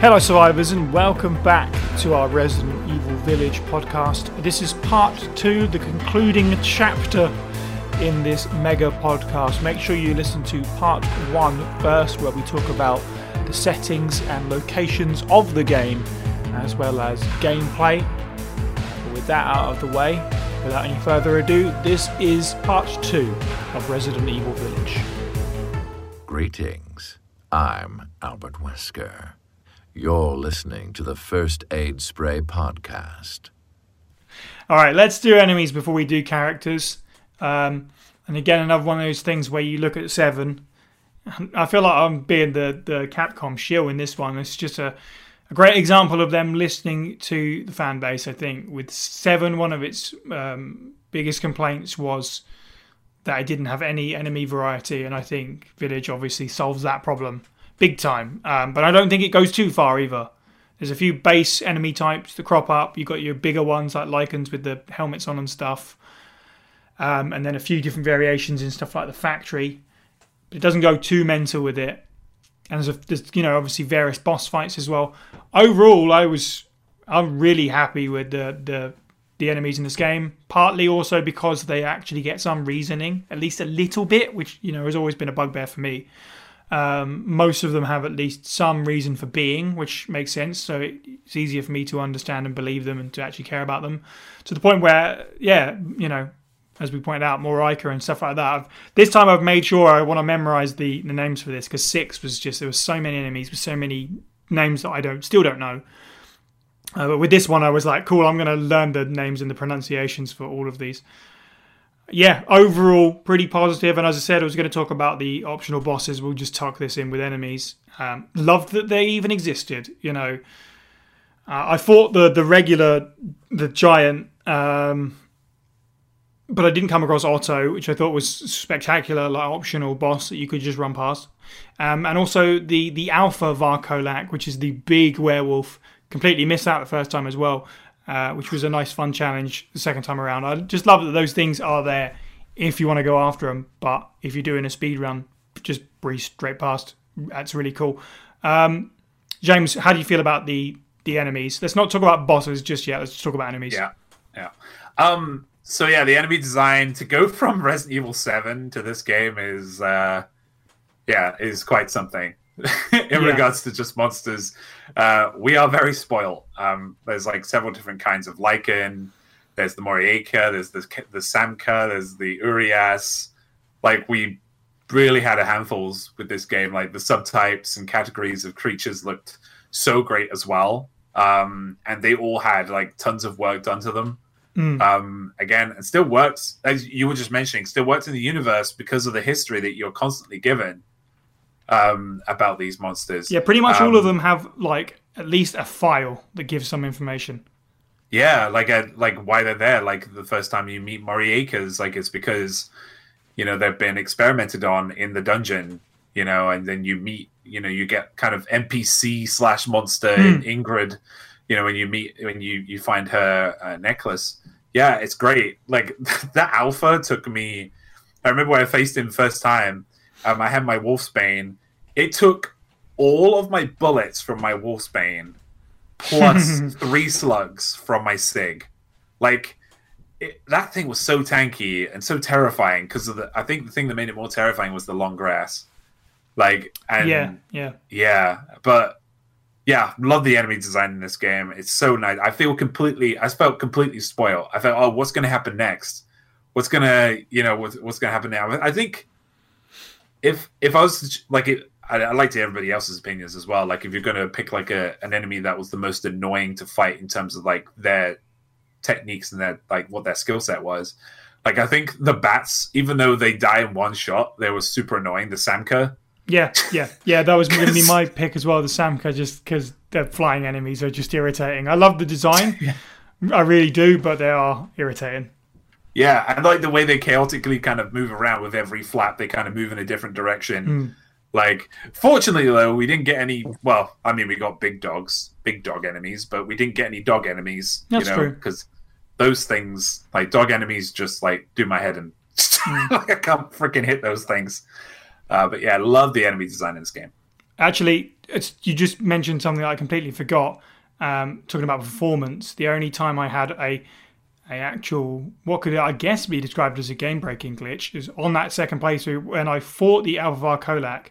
Hello, survivors, and welcome back to our Resident Evil Village podcast. This is part two, the concluding chapter in this mega podcast. Make sure you listen to part one first, where we talk about the settings and locations of the game, as well as gameplay. But with that out of the way, without any further ado, this is part two of Resident Evil Village. Greetings. I'm Albert Wesker. You're listening to the First Aid Spray podcast. All right, let's do enemies before we do characters. Um, and again, another one of those things where you look at seven. I feel like I'm being the, the Capcom shill in this one. It's just a, a great example of them listening to the fan base, I think. With seven, one of its um, biggest complaints was that it didn't have any enemy variety. And I think Village obviously solves that problem big time. Um, but I don't think it goes too far either. There's a few base enemy types that crop up. You've got your bigger ones like Lycans with the helmets on and stuff. Um, and then a few different variations in stuff like the factory. But it doesn't go too mental with it. And there's, a, there's you know obviously various boss fights as well. Overall, I was I'm really happy with the the the enemies in this game. Partly also because they actually get some reasoning, at least a little bit, which you know has always been a bugbear for me. Um, most of them have at least some reason for being, which makes sense. So it's easier for me to understand and believe them and to actually care about them. To the point where, yeah, you know, as we pointed out, more Riker and stuff like that. I've, this time I've made sure I want to memorize the, the names for this because six was just there were so many enemies with so many names that I don't still don't know. Uh, but with this one, I was like, cool, I'm going to learn the names and the pronunciations for all of these yeah, overall pretty positive. And as I said, I was going to talk about the optional bosses. We'll just tuck this in with enemies. Um, loved that they even existed. You know, uh, I fought the the regular the giant, um, but I didn't come across Otto, which I thought was spectacular, like optional boss that you could just run past. Um, and also the the Alpha Varcolac, which is the big werewolf. Completely missed out the first time as well. Uh, which was a nice, fun challenge the second time around. I just love that those things are there if you want to go after them, but if you're doing a speed run, just breeze straight past. That's really cool. Um, James, how do you feel about the the enemies? Let's not talk about bosses just yet. Let's talk about enemies. Yeah, yeah. Um, so yeah, the enemy design to go from Resident Evil Seven to this game is, uh, yeah, is quite something. in yeah. regards to just monsters, uh, we are very spoiled. Um, there's like several different kinds of Lycan. There's the Moroaica. There's the the Samca. There's the Urias. Like we really had a handfuls with this game. Like the subtypes and categories of creatures looked so great as well. Um, and they all had like tons of work done to them. Mm. Um, again, and still works as you were just mentioning. Still works in the universe because of the history that you're constantly given um, about these monsters. Yeah, pretty much um, all of them have like at least a file that gives some information. Yeah, like a, uh, like why they're there. Like the first time you meet Moroaicas, like it's because you know they've been experimented on in the dungeon. You know, and then you meet. You know, you get kind of NPC slash monster mm. Ingrid. You know, when you meet when you you find her uh, necklace. Yeah, it's great. Like that alpha took me. I remember when I faced him first time. Um, I had my Wolfsbane, it took all of my bullets from my Wolfsbane plus three slugs from my Sig. Like it, that thing was so tanky and so terrifying because of the. I think the thing that made it more terrifying was the long grass. Like and yeah, yeah, yeah. But yeah, love the enemy design in this game. It's so nice. I feel completely. I felt completely spoiled. I felt, oh, what's going to happen next? What's gonna, you know, what's, what's going to happen now? I think if if I was like it, I, I like to hear everybody else's opinions as well. Like if you're going to pick like a an enemy that was the most annoying to fight in terms of like their techniques and their like what their skill set was. Like I think the bats, even though they die in one shot, they were super annoying. The Samca. Yeah, yeah, yeah. That was going to be my pick as well. The Samca, just because the flying enemies are just irritating. I love the design, yeah. I really do, but they are irritating. Yeah, and like the way they chaotically kind of move around with every flap, they kind of move in a different direction. Mm. Like, fortunately, though, we didn't get any. Well, I mean, we got big dogs, big dog enemies, but we didn't get any dog enemies. That's you know, because those things, like dog enemies, just like do my head and mm. like I can't freaking hit those things. Uh, but yeah, I love the enemy design in this game. Actually, it's, you just mentioned something I completely forgot. Um, talking about performance, the only time I had a a actual what could I guess be described as a game breaking glitch is on that second playthrough when I fought the Alpha Varcolac.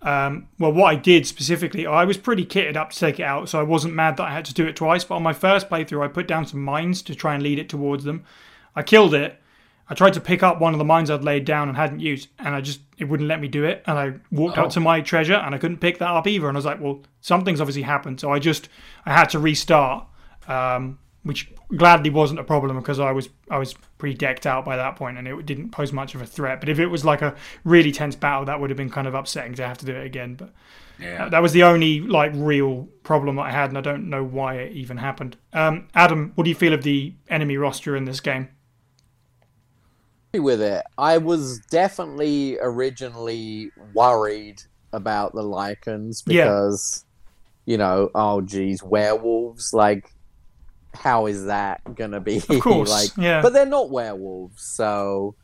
Um, well, what I did specifically, I was pretty kitted up to take it out, so I wasn't mad that I had to do it twice. But on my first playthrough, I put down some mines to try and lead it towards them. I killed it. I tried to pick up one of the mines I'd laid down and hadn't used, and I just it wouldn't let me do it. And I walked Oh. out to my treasure, and I couldn't pick that up either. And I was like, well, something's obviously happened. So I just I had to restart, um, which gladly wasn't a problem because I was I was pretty decked out by that point, and it didn't pose much of a threat. But if it was like a really tense battle, that would have been kind of upsetting to have to do it again. But Yeah. that was the only like real problem that I had, and I don't know why it even happened. Um, Adam, what do you feel of the enemy roster in this game? with it. I was definitely originally worried about the Lycans Yeah. because, you know, oh geez, werewolves. Like, how is that gonna be? Of course, like, yeah. but they're not werewolves, so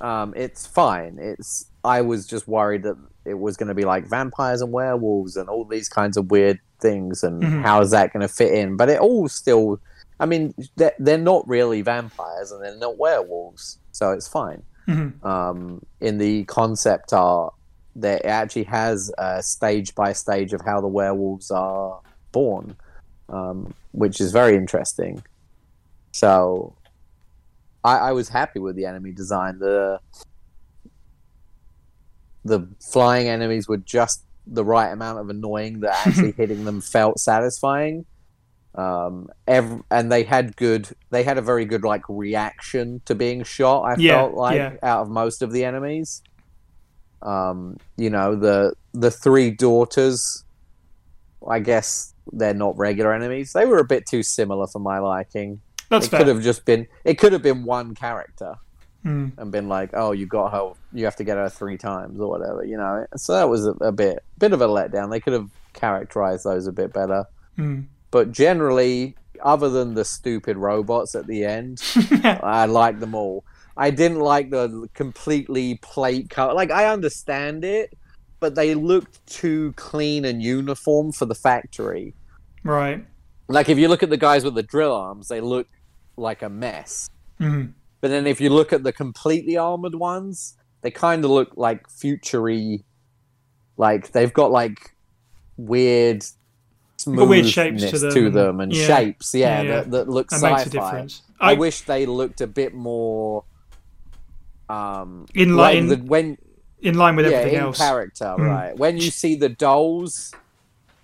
um, it's fine. It's I was just worried that it was going to be like vampires and werewolves and all these kinds of weird things, and Mhm. how is that going to fit in? But it all still, I mean, they're, they're not really vampires and they're not werewolves, so it's fine. Mhm. Um, in the concept art, that it actually has a stage by stage of how the werewolves are born, um, which is very interesting. So I, I was happy with the enemy design. The the flying enemies were just the right amount of annoying that actually hitting them felt satisfying. Um, ev- and they had good. They had a very good like reaction to being shot. I Yeah, felt like yeah. out of most of the enemies. Um, you know the the three daughters. I guess they're not regular enemies. They were a bit too similar for my liking That's it fair. could have just been it could have been one character Mm. and been like oh you got her you have to get her three times or whatever you know so that was a, a bit bit of a letdown they could have characterized those a bit better Mm. but generally other than the stupid robots at the end i like them all i didn't like the completely plate cut. like i understand it but they looked too clean and uniform for the factory right. like if you look at the guys with the drill arms they look like a mess Mhm. but then if you look at the completely armored ones, they kind of look like futury. Like they've got like weird, weird shapes to them to and- them and yeah. shapes, yeah, Yeah, yeah. That, that look That sci-fi. makes a difference. I, I, wish they looked a bit more. Um, In like line- the, when in line with yeah, everything in else. character, Mm. right? When you see the dolls,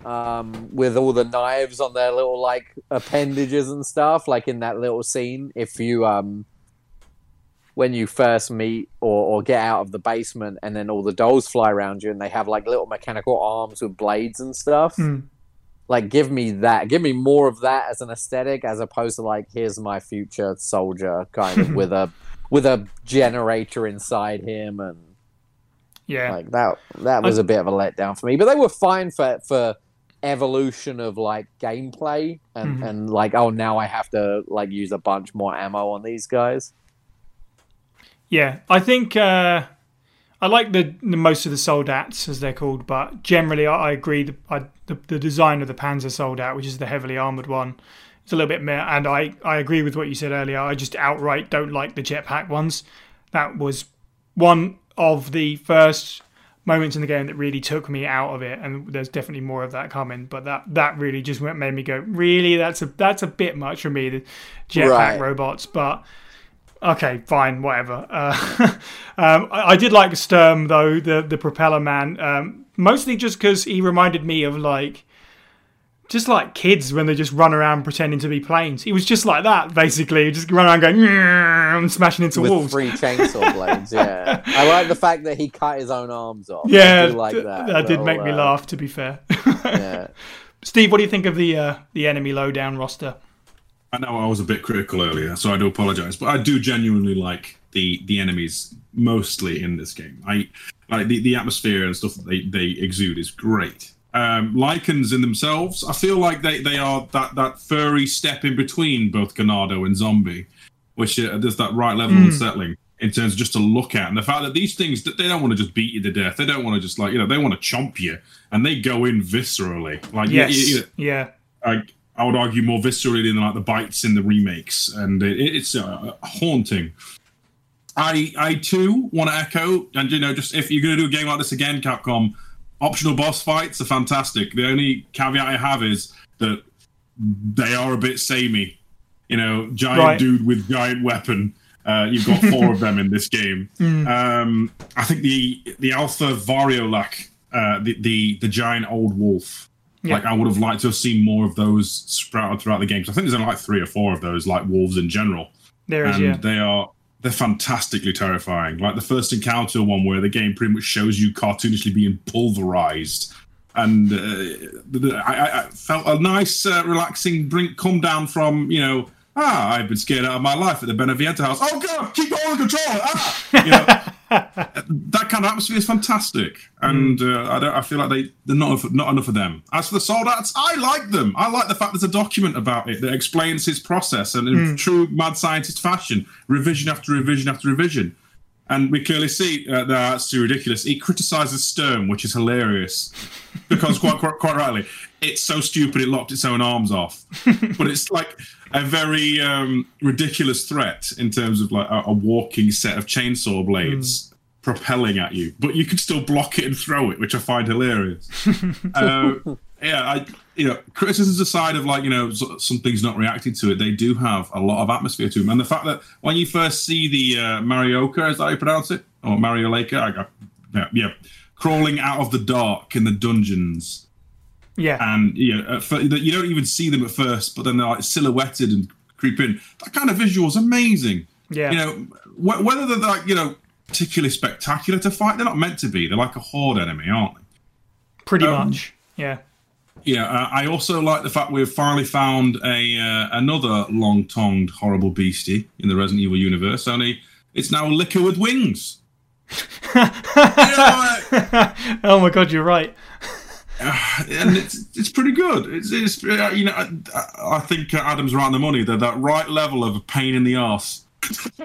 um, with all the knives on their little like appendages and stuff, like in that little scene, if you um, when you first meet or, or get out of the basement, and then all the dolls fly around you, and they have like little mechanical arms with blades and stuff. Mm. Like, give me that. Give me more of that as an aesthetic, as opposed to like, here's my future soldier, kind of with a with a generator inside him and Yeah. like that that was a bit of a letdown for me but they were fine for for evolution of like gameplay and Mhm. and like oh now i have to like use a bunch more ammo on these guys Yeah, I think uh, I like the, the most of the soldats as they're called, but generally I, I agree. The, I, the the design of the Panzer Soldat, which is the heavily armored one, it's a little bit meh. And I I agree with what you said earlier. I just outright don't like the jetpack ones. That was one of the first moments in the game that really took me out of it, and there's definitely more of that coming. But that that really just went- made me go, really, that's a that's a bit much for me. The jetpack Right. robots, but okay, fine, whatever. Uh, um, I, I did like Sturm though, the the propeller man, um, mostly just because he reminded me of like. Just like kids when they just run around pretending to be planes. He was just like that, basically. Just run around going "Meow," and smashing into with walls. three chainsaw blades yeah i like the fact that he cut his own arms off Yeah, I do like th- that that did little, make me uh, laugh. To be fair, yeah Steve, what do you think of the uh, the enemy lowdown roster? I know I was a bit critical earlier, so I do apologize, but I do genuinely like the the enemies mostly in this game. I like the, the atmosphere and stuff that they, they exude is great. Um, Lycans in themselves, I feel like they, they are that, that furry step in between both Ganado and Zombie, which uh, there's that right level of unsettling. in terms of just to look at, and the fact that these things that they don't want to just beat you to death. They don't want to just like you know they want to chomp you, and they go in viscerally. Like you- Yes. you- you- yeah. I, I would argue more viscerally than like the bites in the remakes, and it, it's uh, haunting. I I too want to echo, and you know, just if you're going to do a game like this again, Capcom, optional boss fights are fantastic. The only caveat I have is that they are a bit samey. You know, giant Right. dude with giant weapon. Uh, you've got four of them in this game. Um, I think the the Alpha Varcolac, uh, the, the the giant old wolf. Yeah. Like I would have liked to have seen more of those sprouted throughout the games. I think there's only like three or four of those, like wolves in general There is, and yeah. they are they're fantastically terrifying. Like the first encounter one where the game pretty much shows you cartoonishly being pulverized, and uh, I, I- felt a nice, uh, relaxing drink come down from you know. Ah, I've been scared out of my life at the Beneviento house. Oh god, keep holding the controller. Ah! You know, that kind of atmosphere is fantastic, and uh, I don't. I feel like they they're not enough, not enough of them. As for the soldats, I like them. I like the fact there's a document about it that explains his process, and in true mad scientist fashion, revision after revision after revision. And we clearly see uh, that's too ridiculous. He criticizes Sturm, which is hilarious, because quite, quite quite rightly, it's so stupid it locked its own arms off. but it's like a very um, ridiculous threat in terms of like a, a walking set of chainsaw blades propelling at you, but you can still block it and throw it, which I find hilarious. uh, yeah, I you know criticisms aside of like you know something's not reacting to it, they do have a lot of atmosphere to them, and the fact that when you first see the uh, Moroaica, is that how you pronounce it, or Mario Laker, I got yeah, yeah, crawling out of the dark in the dungeons yeah. and you know, at fir- that you don't even see them at first, but then they're like silhouetted and creep in. That kind of visual is amazing. Yeah. You know, wh- whether they're like you know particularly spectacular to fight, they're not meant to be. They're like a horde enemy, aren't they? Pretty um, much. Yeah. Yeah, uh, I also like the fact we've finally found a uh, another long-tongued horrible beastie in the Resident Evil universe. Only it's now a Licker with wings. You know, uh, oh my god, you're right. And it's it's pretty good. It's, it's uh, you know I, I think Adam's right on the money. They're that right level of a pain in the ass.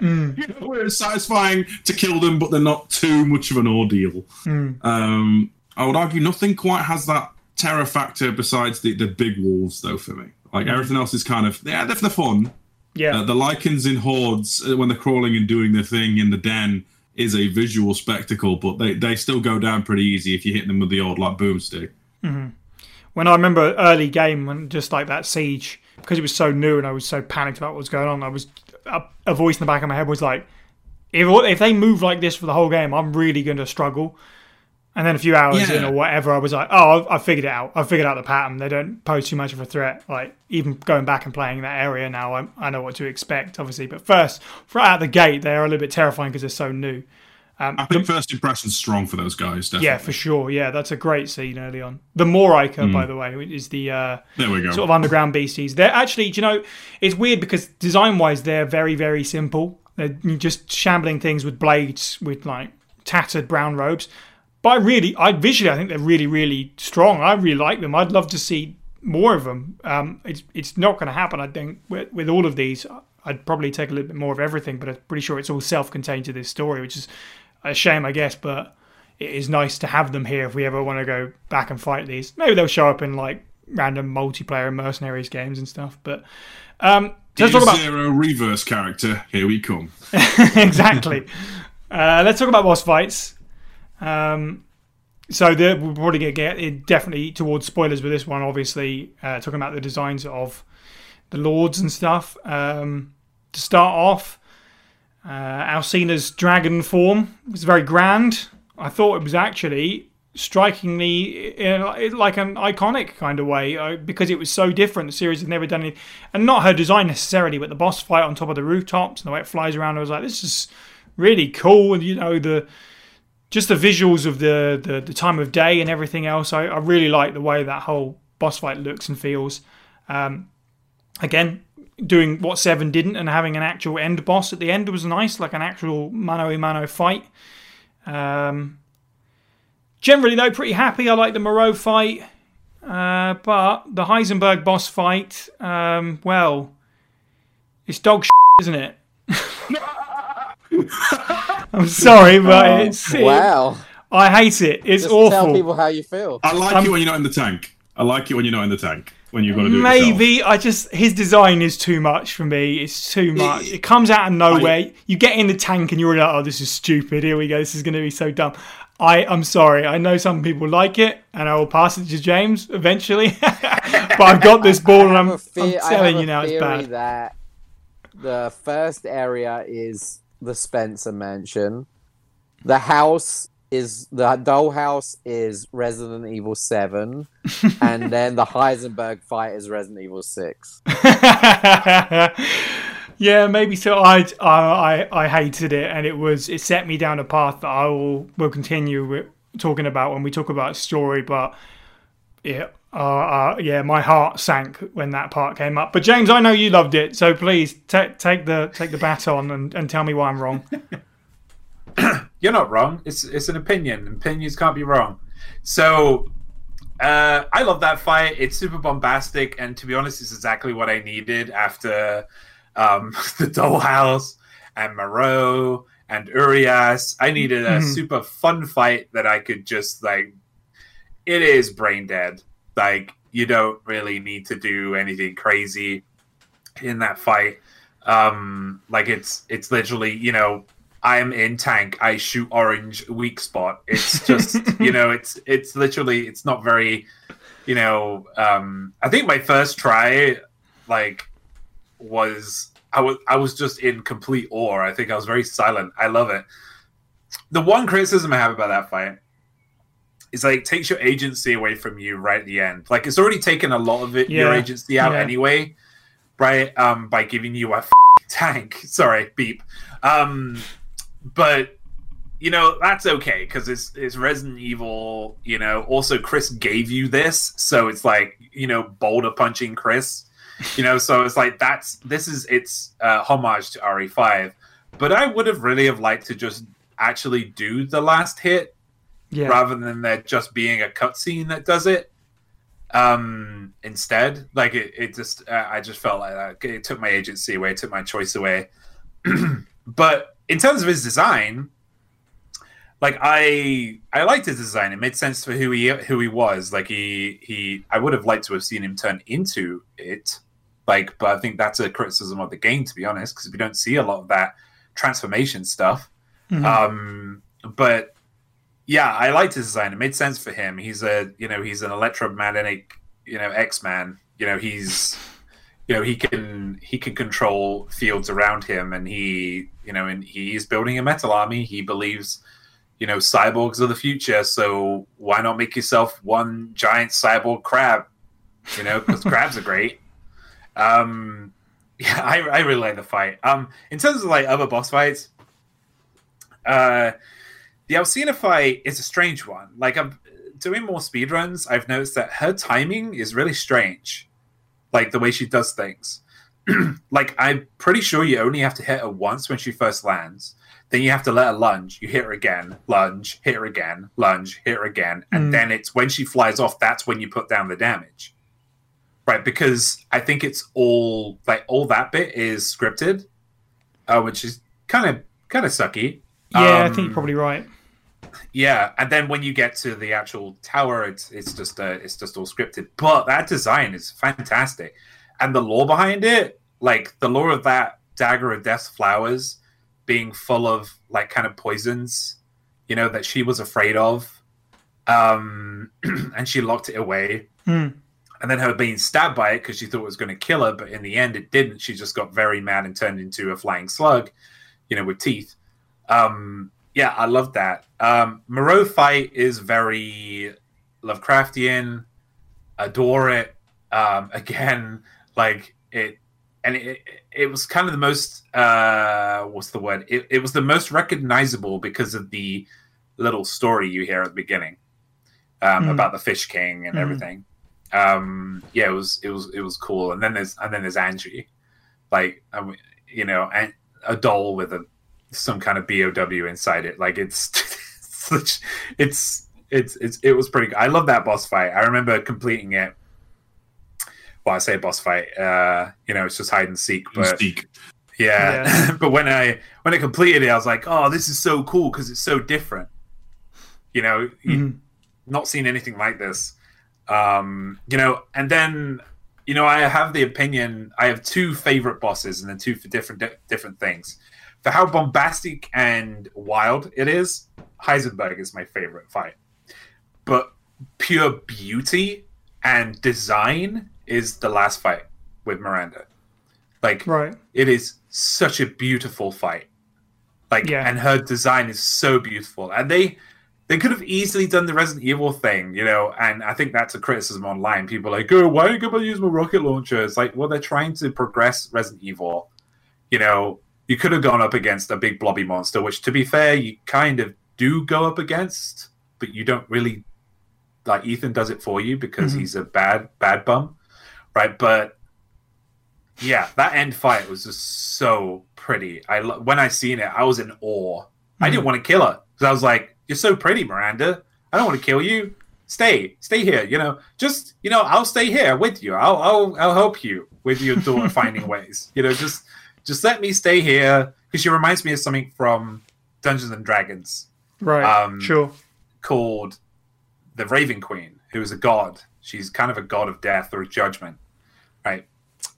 you know, where it's satisfying to kill them, but they're not too much of an ordeal. Um, I would argue nothing quite has that terror factor besides the, the big wolves, though. For me, like everything else is kind of yeah, they're, they're fun. Yeah. Uh, the Lycans in hordes uh, when they're crawling and doing their thing in the den is a visual spectacle, but they, they still go down pretty easy if you hit them with the old like boomstick. Mm-hmm. when I remember early game when just like that siege because it was so new and I was so panicked about what was going on. I was a, a voice in the back of my head was like, if if they move like this for the whole game, I'm really going to struggle. And then a few hours in or whatever, I was like, oh, I've, I figured it out. I figured out the pattern. They don't pose too much of a threat. Like even going back and playing that area now, I, I know what to expect, obviously. But first, right out the gate, they are a little bit terrifying because they're so new. I think first impression's strong for those guys. Definitely. Yeah, for sure. Yeah, that's a great scene early on. The Moroaica, by the way, is the uh, there we go. sort of underground beasties. They're actually, you know, it's weird because design wise, they're very, very simple. They're just shambling things with blades with like tattered brown robes. But I really, I visually, I think they're really, really strong. I really like them. I'd love to see more of them. Um, it's it's not going to happen. I think with, with all of these, I'd probably take a little bit more of everything. But I'm pretty sure it's all self-contained to this story, which is a shame, I guess. But it is nice to have them here if we ever want to go back and fight these. Maybe they'll show up in like random multiplayer mercenaries games and stuff. But um, let's talk about Zero reverse character. Here we come. exactly. Uh, let's talk about boss fights. Um, so the, we're probably going to get it definitely towards spoilers with this one. Obviously, uh, talking about the designs of the lords and stuff. Um, to start off, uh, Alcina's dragon form was very grand. I thought it was actually strikingly in, like an iconic kind of way uh, because it was so different. The series had never done it, and not her design necessarily, but the boss fight on top of the rooftops and the way it flies around. I was like, this is really cool. And you know the just the visuals of the the, the time of day and everything else. I, I really like the way that whole boss fight looks and feels. Um, again, doing what Seven didn't and having an actual end boss at the end was nice, like an actual mano a mano fight. Um, generally, though, pretty happy. I like the Moreau fight, uh, but the Heisenberg boss fight, um, well, it's dog shit, isn't it? I'm sorry, but it's it- Wow. I hate it. It's Just awful. tell people how you feel. I like Um, it when you're not in the tank. I like it when you're not in the tank. When you've got to do it. Maybe I just his design is too much for me. It's too much. It comes out of nowhere. you get in the tank and you're like, "Oh, this is stupid. Here we go. This is going to be so dumb." I I'm sorry. I know some people like it, and I will pass it to James eventually. but I've got this ball, and I I'm, have a I'm fear- I telling you now, a it's theory bad. that the first area is the Spencer Mansion. The house is the dollhouse is Resident Evil Seven, and then the Heisenberg fight is Resident Evil Six. yeah, maybe so. I, I I I hated it, and it was it set me down a path that I will will continue with talking about when we talk about story. But yeah, uh, uh, yeah, my heart sank when that part came up. But James, I know you loved it, so please take take the take the baton and, and tell me why I'm wrong. You're not wrong. It's it's an opinion. Opinions can't be wrong. So uh, I love that fight. It's super bombastic, and to be honest, it's exactly what I needed after um, the Dollhouse and Moreau and Urias. I needed a Mhm. super fun fight that I could just like. It is brain dead. Like you don't really need to do anything crazy in that fight. Um, like it's it's literally you know I'm in tank. I shoot orange weak spot. It's just you know it's it's literally it's not very you know um I think my first try like was I was I was just in complete awe. I think I was very silent. I love it. The one criticism I have about that fight is like it takes your agency away from you right at the end. Like it's already taken a lot of it your agency out Yeah. anyway, right? Um by giving you a f- tank. Sorry, beep. Um but you know that's okay because it's it's Resident Evil. You know, also Chris gave you this, so it's like you know boulder punching Chris. You know, so it's like that's this is it's uh, homage to RE5. But I would have really have liked to just actually do the last hit Yeah, rather than there just being a cutscene that does it. Um, instead, like it, it just uh, I just felt like that. It took my agency away, it took my choice away. but in terms of his design, like I I liked his design. It made sense for who he who he was. Like he he I would have liked to have seen him turn into it. Like, but I think that's a criticism of the game, to be honest, because we don't see a lot of that transformation stuff. Mhm. Um, but yeah, I liked his design. It made sense for him. He's a you know he's an electromagnetic you know X Man. You know he's you know he can he can control fields around him, and he you know and he's building a metal army. He believes you know cyborgs are the future, so why not make yourself one giant cyborg crab? You know because crabs are great. Um, yeah, I, I really like the fight. Um, in terms of like other boss fights, uh, the Alcina fight is a strange one. Like I'm doing more speed runs I've noticed that her timing is really strange. Like the way she does things. like I'm pretty sure you only have to hit her once when she first lands. Then you have to let her lunge. You hit her again, lunge, hit her again, lunge, hit her again, and Mm. then it's when she flies off. That's when you put down the damage, right? Because I think it's all like all that bit is scripted, uh, which is kind of kind of sucky. yeah, I um, think you're probably right. Yeah, and then when you get to the actual tower, it's it's just uh, it's just all scripted. But that design is fantastic, and the lore behind it, like the lore of that dagger of death flowers being full of like kind of poisons, you know, that she was afraid of, um, and she locked it away. Hmm. And then her being stabbed by it because she thought it was going to kill her, but in the end it didn't. She just got very mad and turned into a flying slug, you know, with teeth. Um, yeah, I love that. Um, Moreau fight is very Lovecraftian. Adore it. Um, again, like it, and it, it was kind of the most uh, what's the word? It, it was the most recognizable because of the little story you hear at the beginning um, Mm. about the Fish King and Mhm. everything. Um, yeah, it was it was it was cool. And then there's and then there's Angie, like you know, and a doll with a some kind of bow inside it. Like it's it's it's it's, it's it was pretty. good. I love that boss fight. I remember completing it. Well, I say boss fight. Uh, you know, it's just hide and seek, but Mystique. Yeah, Yeah. but when I when I completed it, I was like, "Oh, this is so cool because it's so different." You know, you- Mhm. not seen anything like this. Um, you know, and then you know, I have the opinion. I have two favorite bosses, and then two for different di- different things. For how bombastic and wild it is, Heisenberg is my favorite fight. But pure beauty and design is the last fight with Miranda. Like Right. it is such a beautiful fight like Yeah. and her design is so beautiful and they they could have easily done the resident evil thing you know and i think that's a criticism online people are like oh why are you going to use my rocket launcher it's like well they're trying to progress resident evil you know you could have gone up against a big blobby monster which to be fair you kind of do go up against but you don't really like ethan does it for you because Mhm. he's a bad bad bum right but yeah, that end fight was just so pretty. I when I seen it, I was in awe. I didn't want to kill her because I was like, "You're so pretty, Miranda. I don't want to kill you. Stay, stay here. You know, just you know, I'll stay here with you. I'll I'll I'll help you with your daughter finding ways. You know, just just let me stay here because she reminds me of something from Dungeons and Dragons Right. Um, sure. called the Raven Queen, who is a god. She's kind of a god of death or judgment, right?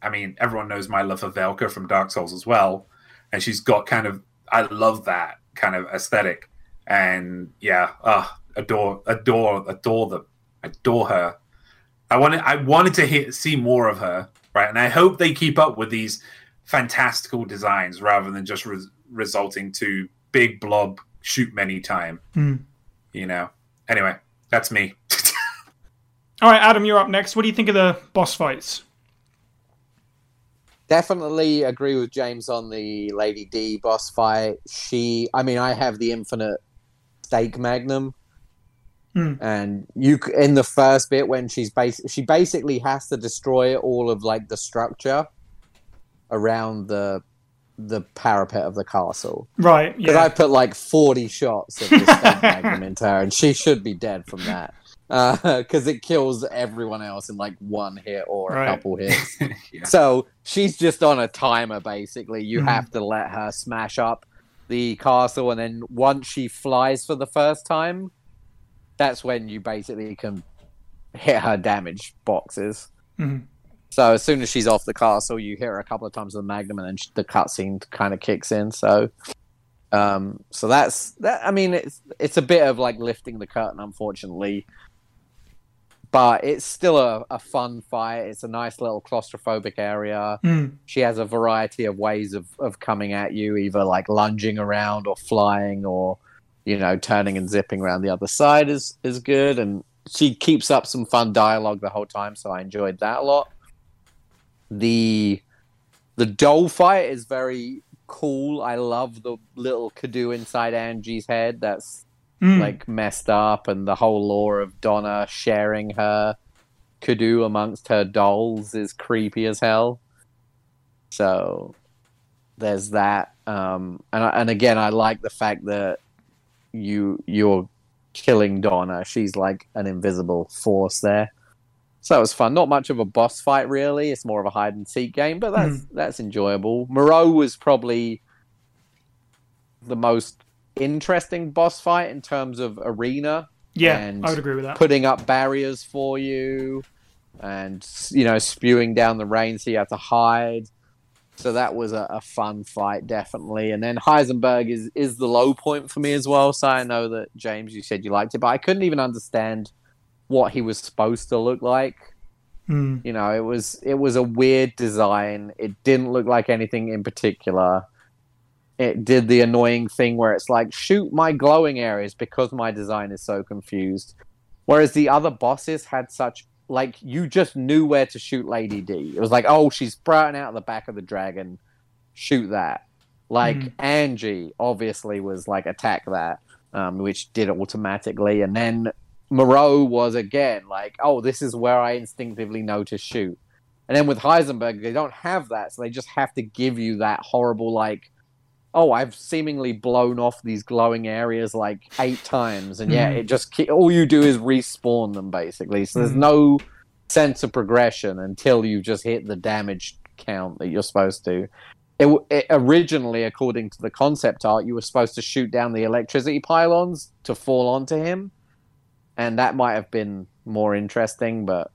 I mean, everyone knows my love for Velka from Dark Souls as well, and she's got kind of I love that kind of aesthetic, and yeah, uh, adore, adore, adore them, adore her. I wanted, I wanted to hear, see more of her, right? And I hope they keep up with these fantastical designs rather than just res- resulting to big blob shoot many time Hmm. you know. Anyway, that's me. All right, Adam, you're up next. What do you think of the boss fights? Definitely agree with James on the Lady D boss fight. She, I mean, I have the infinite stake magnum, Hmm. and you in the first bit when she's bas- she basically has to destroy all of like the structure around the the parapet of the castle. Right. Because Yeah. I put like forty shots of the stake magnum into her, and she should be dead from that. Because it kills everyone else in like one hit or a Right. couple hits. yeah. So she's just on a timer, basically. You Mhm. have to let her smash up the castle, and then once she flies for the first time, that's when you basically can hit her damage boxes. Mhm. So as soon as she's off the castle, you hit her a couple of times with the magnum, and then the cutscene kind of kicks in. So, um, so that's that. I mean, it's it's a bit of like lifting the curtain, unfortunately, but it's still a, a fun fight. It's a nice little claustrophobic area. Hmm. She has a variety of ways of of coming at you, either like lunging around or flying, or you know, turning and zipping around the other side is is good, and she keeps up some fun dialogue the whole time. So I enjoyed that a lot the the doll fight is very cool. I love the little Cadou inside Angie's head. That's Hmm. like messed up, and the whole lore of Donna sharing her Cadou amongst her dolls is creepy as hell. So there's that. Um, and I- and again, I like the fact that you you're killing Donna. She's like an invisible force there. So that was fun. Not much of a boss fight, really. It's more of a hide and seek game, but that's hmm. that's enjoyable. Moreau was probably the most interesting boss fight in terms of arena, yeah, and I would agree with that. putting up barriers for you, and you know spewing down the rain so you have to hide. So that was a, a fun fight, definitely. And then Heisenberg is is the low point for me as well. So I know that James, you said you liked it, but I couldn't even understand what he was supposed to look like. Hmm. You know, it was it was a weird design. It didn't look like anything in particular. It did the annoying thing where it's like shoot my glowing areas because my design is so confused. Whereas the other bosses had such like you just knew where to shoot Lady D. It was like, oh, she's sprouting out of the back of the dragon, shoot that. Like Mhm. Angie obviously was like attack that, um, which did automatically, and then Moreau was again like, oh, this is where I instinctively know to shoot. And then with Heisenberg, they don't have that, so they just have to give you that horrible like, oh, I've seemingly blown off these glowing areas like eight times, and yeah, Mhm. it just ke- all you do is respawn them basically. So there's Mhm. no sense of progression until you just hit the damage count that you're supposed to. it, it originally, according to the concept art, you were supposed to shoot down the electricity pylons to fall onto him, and that might have been more interesting, but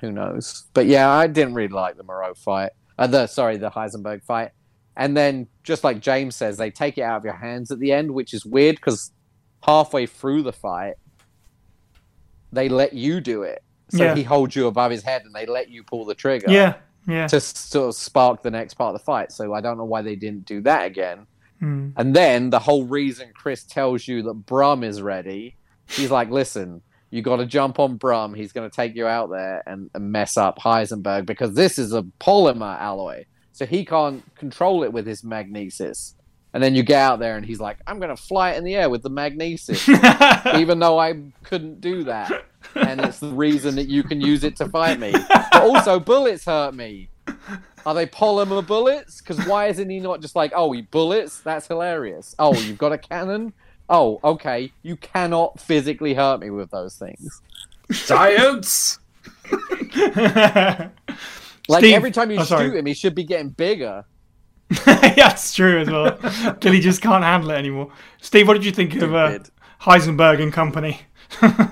who knows? But yeah, I didn't really like the Moreau fight. Uh, the sorry, the Heisenberg fight. And then, just like James says, they take it out of your hands at the end, which is weird because halfway through the fight, they let you do it. So Yeah. he holds you above his head, and they let you pull the trigger Yeah, yeah. to sort of spark the next part of the fight. So I don't know why they didn't do that again. Hmm. And then the whole reason Chris tells you that Brum is ready, he's like, listen, you got to jump on Brum. He's going to take you out there and, and mess up Heisenberg because this is a polymer alloy. So he can't control it with his magnesis. And then you get out there and he's like, I'm going to fly it in the air with the magnesis, even though I couldn't do that. And it's the reason that you can use it to fight me. But also, bullets hurt me. Are they polymer bullets? Because why isn't he not just like, oh, he bullets? That's hilarious. Oh, you've got a cannon? Oh, okay. You cannot physically hurt me with those things. Science. Like Steve- every time you oh, sorry. shoot him, he should be getting bigger. yeah, that's true as well. Till he just can't handle it anymore. Steve, what did you think of uh, Heisenberg and company?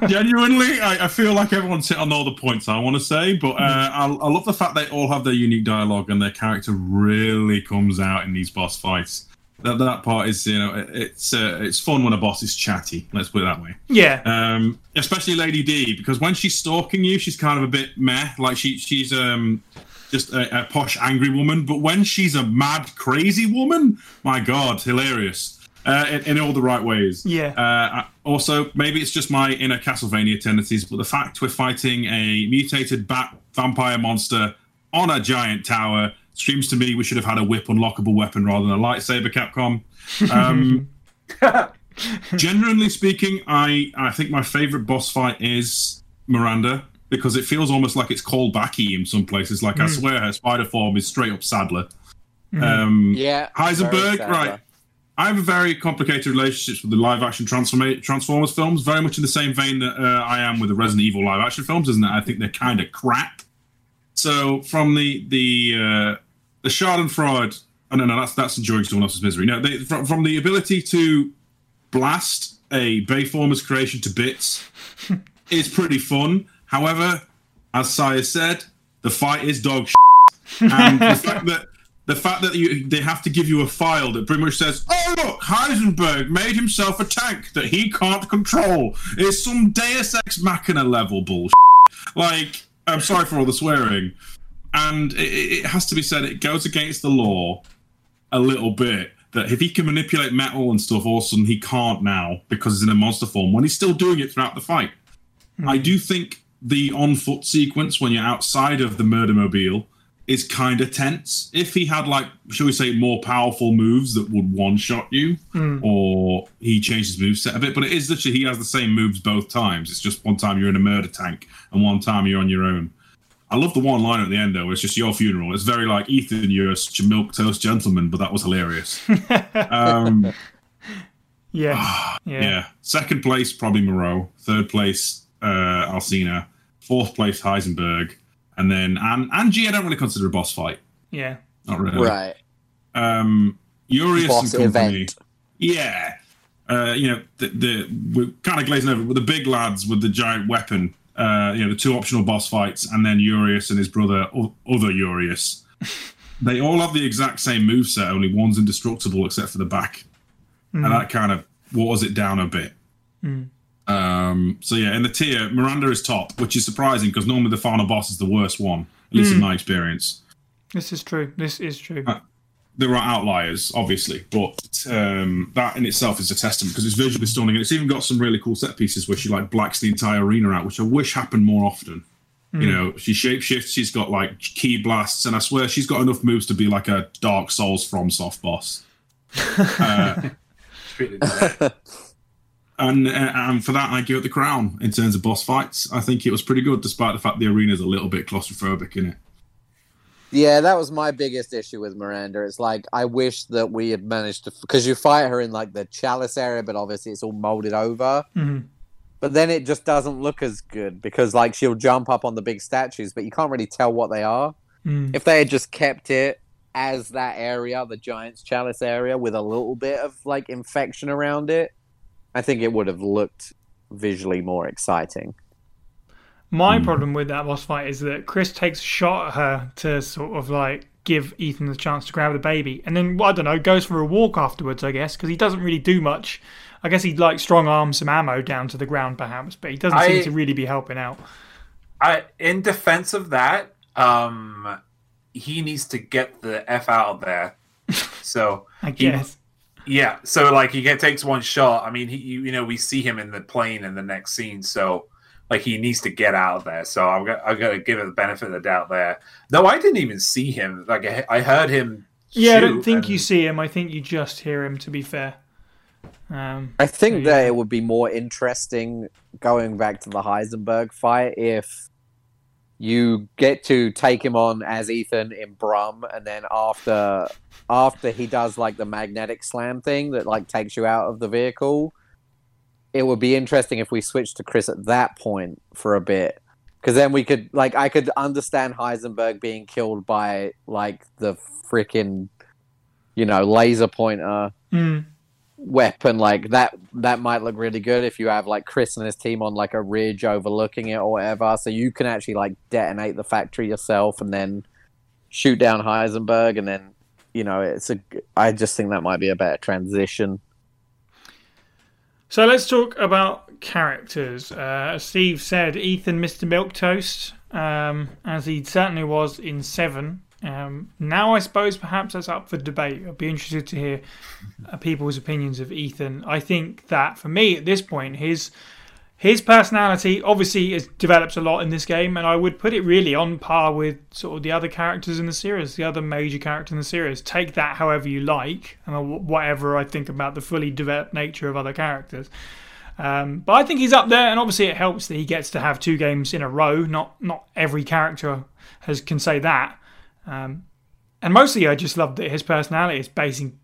Genuinely, I, I feel like everyone's hit on all the points I want to say, but uh, I, I love the fact they all have their unique dialogue and their character really comes out in these boss fights. That that part is, you know, it- it's uh, it's fun when a boss is chatty. Let's put it that way. Yeah, Um, especially Lady D, because when she's stalking you, she's kind of a bit meh. Like she she's um just a, a posh angry woman, but when she's a mad crazy woman, my god, hilarious. Uh, in, in all the right ways. Yeah. Uh, also, maybe it's just my inner Castlevania tendencies, but the fact we're fighting a mutated bat vampire monster on a giant tower screams to me we should have had a whip unlockable weapon rather than a lightsaber, Capcom. Um, Generally speaking, I I think my favorite boss fight is Miranda because it feels almost like it's called backy in some places. Like I swear her spider form is straight up Sadler. Um, Yeah. Heisenberg, right? I have a very complicated relationship with the live action Transforma- Transformers films, very much in the same vein that uh, I am with the Resident Evil live action films, isn't it? I think they're kind of crap. So from the the uh, the Schadenfreude, oh no, no, that's that's enjoying someone else's misery. No, they, from, from the ability to blast a Bayformers creation to bits is pretty fun. However, as Saya said, the fight is dog shit. and the fact that the fact that you they have to give you a file that pretty much says, "Oh look, Heisenberg made himself a tank that he can't control," is some Deus Ex Machina level bullshit. Like, I'm sorry for all the swearing, and it, it has to be said, it goes against the law a little bit. That if he can manipulate metal and stuff, all of a sudden he can't now because he's in a monster form when he's still doing it throughout the fight. Hmm. I do think the on foot sequence when you're outside of the murder mobile is kind of tense. If he had like, shall we say, more powerful moves that would one shot you, hmm. or he changed his moveset a bit, but it is literally he has the same moves both times. It's just one time you're in a murder tank and one time you're on your own. I love the one line at the end though. It's just your funeral. It's very like Ethan, you're such a milk toast gentleman, but that was hilarious. um, yeah, yeah, yeah. Second place, probably Moreau. Third place, uh, Alcina. Fourth place, Heisenberg. And then and Angie, I don't really consider a boss fight. yeah. Not really. Right. Um, Urias Boss and company. event. Yeah. Uh, you know, the, the we're kind of glazing over with the big lads with the giant weapon. Uh, you know, the two optional boss fights, and then Urias and his brother, o- other Urias. they all have the exact same moveset, only one's indestructible except for the back. And that kind of waters it down a bit. Um, so yeah, in the tier, Miranda is top, which is surprising because normally the final boss is the worst one, at least in my experience. This is true. This is true. Uh, there are outliers, obviously, but um, that in itself is a testament because it's visually stunning. And it's even got some really cool set pieces where she like blacks the entire arena out, which I wish happened more often. You know, she shapeshifts. She's got like key blasts, and I swear she's got enough moves to be like a Dark Souls FromSoft boss. Like- And uh, and for that, I give it the crown in terms of boss fights. I think it was pretty good, despite the fact the arena is a little bit claustrophobic in it. Yeah, that was my biggest issue with Miranda. It's like I wish that we had managed to because you fight her in like the chalice area, but obviously it's all molded over. Mhm. But then it just doesn't look as good because like she'll jump up on the big statues, but you can't really tell what they are. Mm. If they had just kept it as that area, the Giant's Chalice area, with a little bit of like infection around it, I think it would have looked visually more exciting. My problem with that boss fight is that Chris takes a shot at her to sort of like give Ethan the chance to grab the baby, and then I don't know, goes for a walk afterwards. I guess because he doesn't really do much. I guess he'd like strong arm some ammo down to the ground, perhaps, but he doesn't I- seem to really be helping out. I in defense of that, um, he needs to get the f out of there. So I He- guess. yeah, so like he takes one shot. I mean, he you know we see him in the plane in the next scene, so like he needs to get out of there. So I've got I got to give it the benefit of the doubt there. No, I didn't even see him. Like I, I heard him. Yeah, I don't shoot think you see him. I think you just hear him. To be fair. Um, I think Yeah. that it would be more interesting going back to the Heisenberg fight if you get to take him on as Ethan in Brum, and then after after he does like the magnetic slam thing that like takes you out of the vehicle, it would be interesting if we switched to Chris at that point for a bit. Because then we could, like, I could understand Heisenberg being killed by, like, the freaking, you know, laser pointer mm, weapon. Like that that might look really good if you have like chris and his team on like a ridge overlooking it or whatever. So you can actually like detonate the factory yourself and then shoot down heisenberg and then you know it's a i just think that might be a better transition So let's talk about characters. Uh, as Steve said, Ethan Mr. Milquetoast, um, as he certainly was in Seven. Um, now, I suppose perhaps that's up for debate. I'd be interested to hear uh, people's opinions of Ethan. I think that for me at this point, his his personality obviously is develops a lot in this game, and I would put it really on par with sort of the other characters in the series, the other major character in the series. Take that however you like, and whatever I think about the fully developed nature of other characters. Um, but I think he's up there, and obviously it helps that he gets to have two games in a row. Not not every character has can say that. Um, and mostly, I just love that his personality is basing.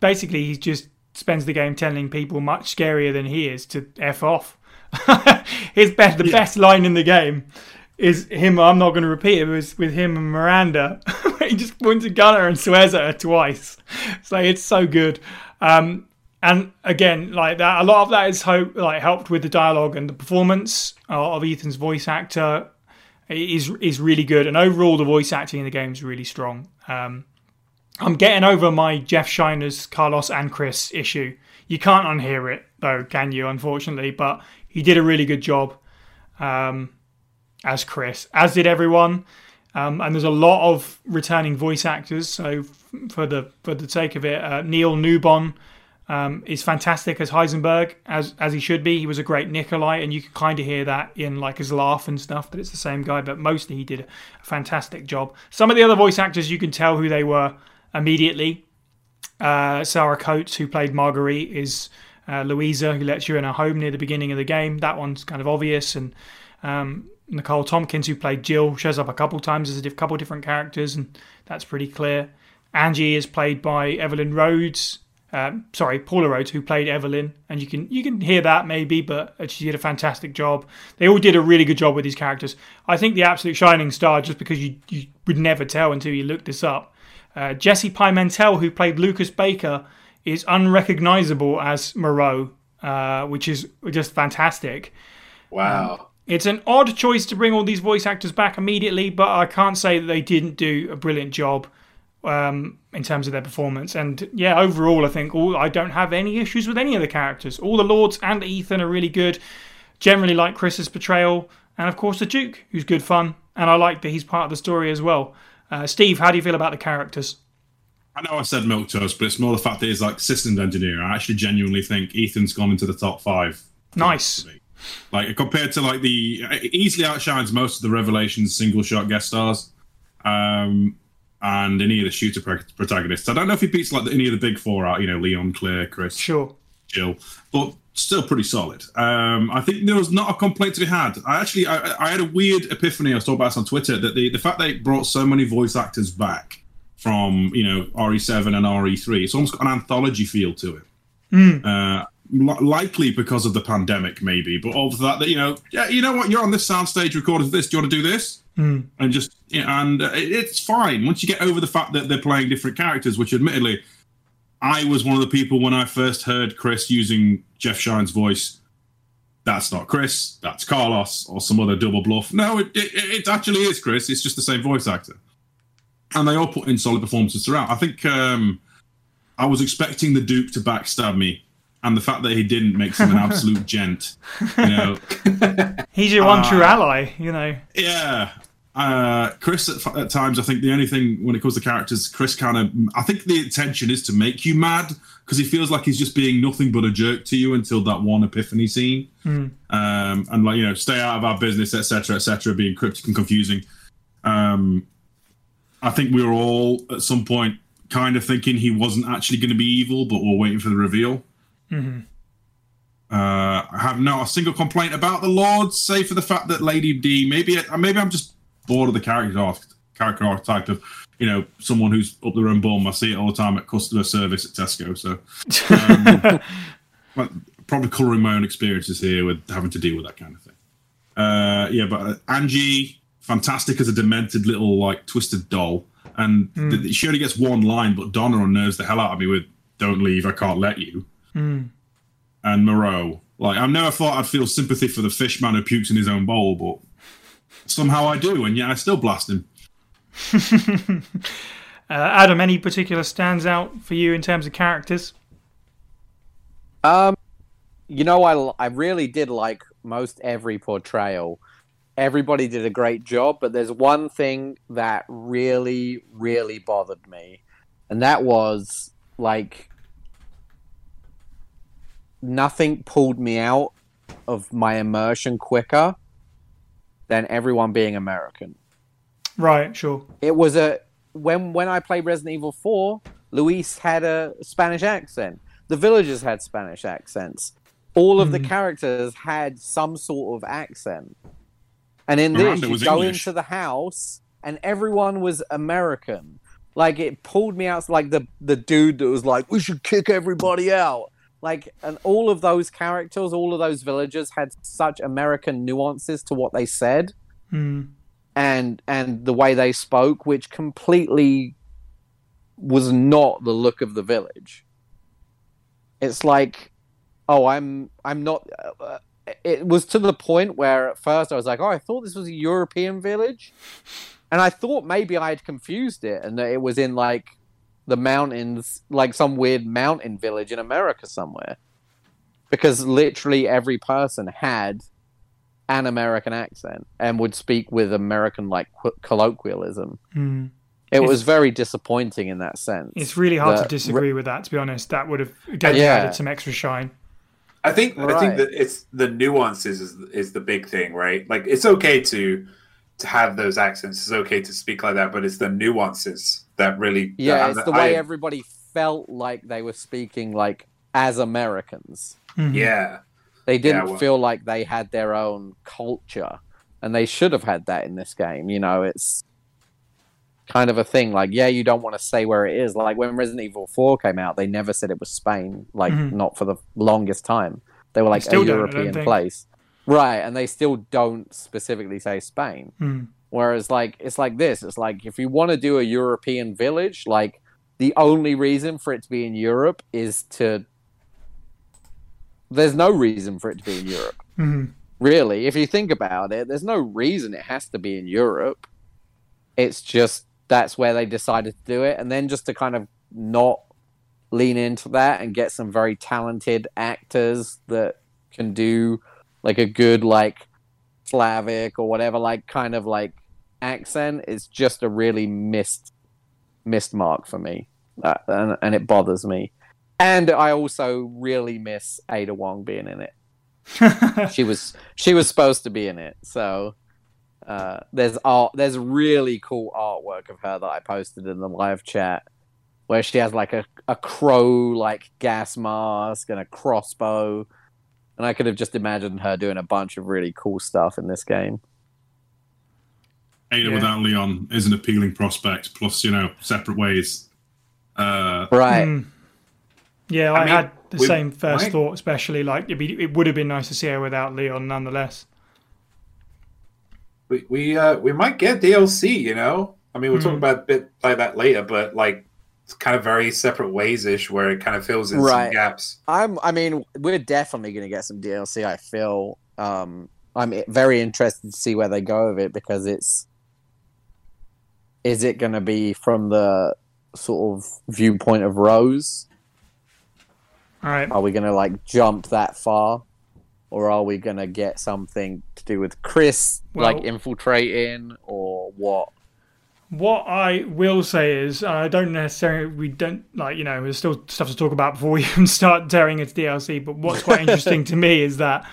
Basically, he just spends the game telling people much scarier than he is to f off. his best, the best line in the game is him. I'm not going to repeat it. Was with him and Miranda. he just points a gun at her and swears at her twice. So it's so good. Um, and again, like that, a lot of that is hope, like helped with the dialogue and the performance of of Ethan's voice actor is is really good. And overall, the voice acting in the game is really strong. Um, I'm getting over my Jeff Schine's Carlos and Chris issue. You can't unhear it though, can you? Unfortunately, but he did a really good job um, as Chris, as did everyone. Um, and there's a lot of returning voice actors. So f- for the for the sake of it, uh, Neil Newbon um, is fantastic as Heisenberg, as as he should be. He was a great Nikolai, and you can kind of hear that in like his laugh and stuff. That it's the same guy, but mostly he did a fantastic job. Some of the other voice actors, you can tell who they were immediately. Uh, Sara Coates, who played Marguerite, is uh, Louisa, who lets you in her home near the beginning of the game. That one's kind of obvious. And um, Nicole Tompkins, who played Jill, shows up a couple times as a diff- couple different characters, and that's pretty clear. Angie is played by Evelyn Rhodes. Um, sorry, Paula Rhodes, who played Evelyn, and you can you can hear that maybe, but she did a fantastic job. They all did a really good job with these characters. I think the absolute shining star, just because you you would never tell until you look this up, uh, Jesse Pimentel, who played Lucas Baker, is unrecognizable as Moreau, uh, which is just fantastic. Wow. It's an odd choice to bring all these voice actors back immediately, but I can't say that they didn't do a brilliant job um, in terms of their performance. And yeah, overall, I think all, I don't have any issues with any of the characters. All the Lords and Ethan are really good. Generally, like Chris's portrayal, and of course the Duke, who's good fun, and I like that he's part of the story as well. Uh, Steve, how do you feel about the characters? I know I said milquetoast, but it's more the fact that he's like systems engineer. I actually genuinely think Ethan's gone into the top five. Nice. Like compared to like the it easily outshines most of the Revelations single shot guest stars, um, and any of the shooter pro- protagonists. I don't know if he beats like any of the big four out. You know, Leon, Claire, Chris, Sure. Jill, but still pretty solid. Um, I think there was not a complaint to be had. I actually I, I had a weird epiphany. I was talking about this on Twitter that the, the fact they brought so many voice actors back from you know RE7 and RE3, it's almost got an anthology feel to it. Uh, li- likely because of the pandemic, maybe, but also that that you know, yeah, you know what, you're on this soundstage recording this. Do you want to do this? Mm. and just and uh, it- it's fine once you get over the fact that they're playing different characters. Which, admittedly, I was one of the people when I first heard Chris using Jeff Schine's voice. That's not Chris. That's Carlos or some other double bluff. No, it, it, it actually is Chris. It's just the same voice actor, and they all put in solid performances throughout. I think um, I was expecting the Duke to backstab me, and the fact that he didn't makes him an absolute gent. You know, He's your one Uh, true ally, you know. yeah. Uh, Chris, at, at times, I think the only thing when it comes to characters, Chris kind of, I think the intention is to make you mad because he feels like he's just being nothing but a jerk to you until that one epiphany scene. Um, and like, you know, stay out of our business, etc., etc., being cryptic and confusing. Um, I think we were all at some point kind of thinking he wasn't actually going to be evil, but we're waiting for the reveal. Uh, I have not a single complaint about the Lords, save for the fact that Lady D. Maybe maybe I'm just bored of the character character archetype of you know someone who's up their own bum. I see it all the time at customer service at Tesco. So um, probably colouring my own experiences here with having to deal with that kind of thing. Uh, yeah, but uh, Angie, fantastic as a demented little like twisted doll, and th- she only gets one line, but Donna unnerves the hell out of me with "Don't leave, I can't let you." and Moreau. Like I never thought I'd feel sympathy for the fish man who pukes in his own bowl, but somehow I do, and yet I still blast him. Uh, Adam, any particular stands out for you in terms of characters? Um, you know, I I really did like most every portrayal. Everybody did a great job, but there's one thing that really, really bothered me, and that was like nothing pulled me out of my immersion quicker than everyone being American. Right, sure. It was a when when I played Resident Evil 4, Luis had a Spanish accent. The villagers had Spanish accents. All of the hmm. characters had some sort of accent. And in this, Miranda you go English. into the house and everyone was American. Like it pulled me out like the the dude that was like, We should kick everybody out. Like and all of those characters, all of those villagers had such American nuances to what they said Hmm. and and the way they spoke, which completely was not the look of the village. It's like, oh, I'm I'm not. Uh, it was to the point where at first I was like, oh, I thought this was a European village, and I thought maybe I had confused it and that it was in like the mountains, like some weird mountain village in America somewhere, because literally every person had an American accent and would speak with American like qu- colloquialism. Hmm. It It's- was very disappointing in that sense. It's really hard to disagree with that, to be honest. That would have definitely Yeah. added some extra shine. I think I think that it's the nuances is is the big thing, right? Like it's okay to to have those accents. It's okay to speak like that, but it's the nuances that really yeah, that- it's the way I- everybody felt like they were speaking like as Americans. Mhm. Yeah, They didn't well- feel like they had their own culture, and they should have had that in this game. You know, it's kind of a thing. Like, yeah, you don't want to say where it is. Like when Resident Evil Four came out, they never said it was Spain. Like, Mhm. not for the longest time. They were like a don't, I don't European place, right? And they still don't specifically say Spain. Hmm. Whereas, like, it's like this. It's like if you want to do a European village, like the only reason for it to be in Europe is to. There's no reason for it to be in Europe, Mhm. really. If you think about it, there's no reason it has to be in Europe. It's just that's where they decided to do it, and then just to kind of not lean into that and get some very talented actors that can do like a good like Slavic or whatever, like kind of like accent is just a really missed missed mark for me, uh, and, and it bothers me. And I also really miss Ada Wong being in it. she was she was supposed to be in it, so uh, there's art. There's really cool artwork of her that I posted in the live chat, where she has like a a crow like gas mask and a crossbow. And I could have just imagined her doing a bunch of really cool stuff in this game. Ada Yeah. without Leon is an appealing prospect. Plus, you know, separate ways. Uh, Right. Hmm. Yeah, I I, mean, had the same first right. thought, especially like it'd be, it would have been nice to see her without Leon, nonetheless. We we uh, we might get DLC. You know, I mean, we'll talk Hmm. about a bit like that later, but like it's kind of very separate ways ish, where it kind of fills in Right. some gaps. I'm. I mean, we're definitely going to get some DLC. I feel. Um, I'm very interested to see where they go with it because it's. Is it going to be from the sort of viewpoint of Rose? All right. Are we going to like jump that far, or are we going to get something to do with Chris like infiltrating, or what? What I will say is, I don't necessarily, we don't like, you know, there's still stuff to talk about before we even start tearing into DLC. But what's quite interesting to me is that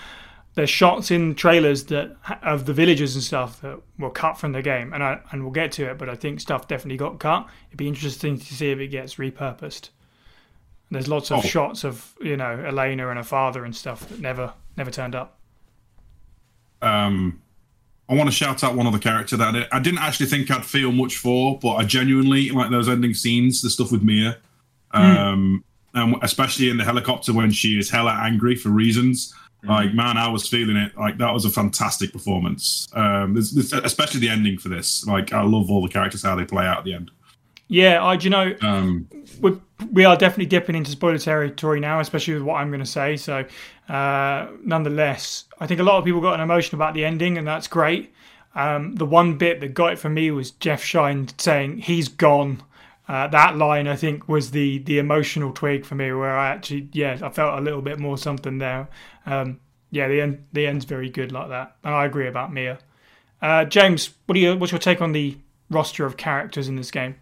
there's shots in trailers that of the villages and stuff that were cut from the game, and I and we'll get to it. But I think stuff definitely got cut. It'd be interesting to see if it gets repurposed. There's lots of Oh. shots of you know Elena and her father and stuff that never never turned up. Um, I want to shout out one other character that I, I didn't actually think I'd feel much for, but I genuinely like those ending scenes, the stuff with Mia, um, and especially in the helicopter when she is hella angry for reasons. Like, man, I was feeling it. Like, that was a fantastic performance. Um, there's, there's, especially the ending for this. Like, I love all the characters how they play out at the end. Yeah, I do you know Um, we we are definitely dipping into spoiler territory now, especially with what I'm going to say. So, uh, nonetheless, I think a lot of people got an emotion about the ending, and that's great. Um, the one bit that got it for me was Jeff Schine saying he's gone. Uh, that line, I think, was the the emotional twig for me, where I actually, yeah, I felt a little bit more something there. Um, yeah, the end, the end's very good like that, and I agree about Mia. Uh, James, what do you, what's your take on the roster of characters in this game?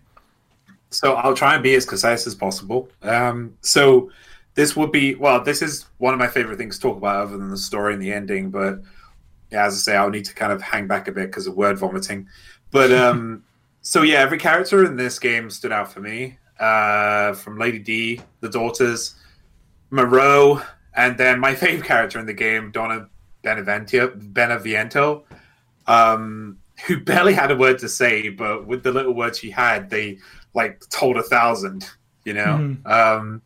So I'll try and be as concise as possible. Um, so this would be well, this is one of my favorite things to talk about, other than the story and the ending. But yeah, as I say, I'll need to kind of hang back a bit because of word vomiting. But um, so yeah, every character in this game stood out for me. Uh, from Lady D, the daughters, Moreau, and then my favorite character in the game, Donna Beneventia, Beneviento, um, who barely had a word to say, but with the little words she had, they like told a thousand, you know. Mhm. Um,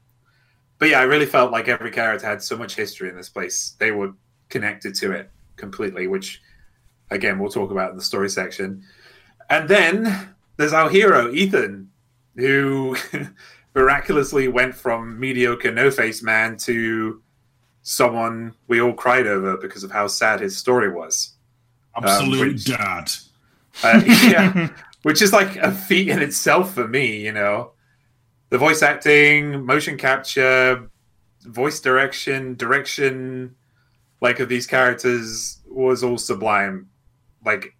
but yeah, I really felt like every character had so much history in this place. They were connected to it completely, which again we'll talk about in the story section. And then there's our hero Ethan, who miraculously went from mediocre no face man to someone we all cried over because of how sad his story was. absolute which- dad. Uh, yeah, which is like a feat in itself for me, you know. The voice acting, motion capture, voice direction, direction, like of these characters was all sublime. Like,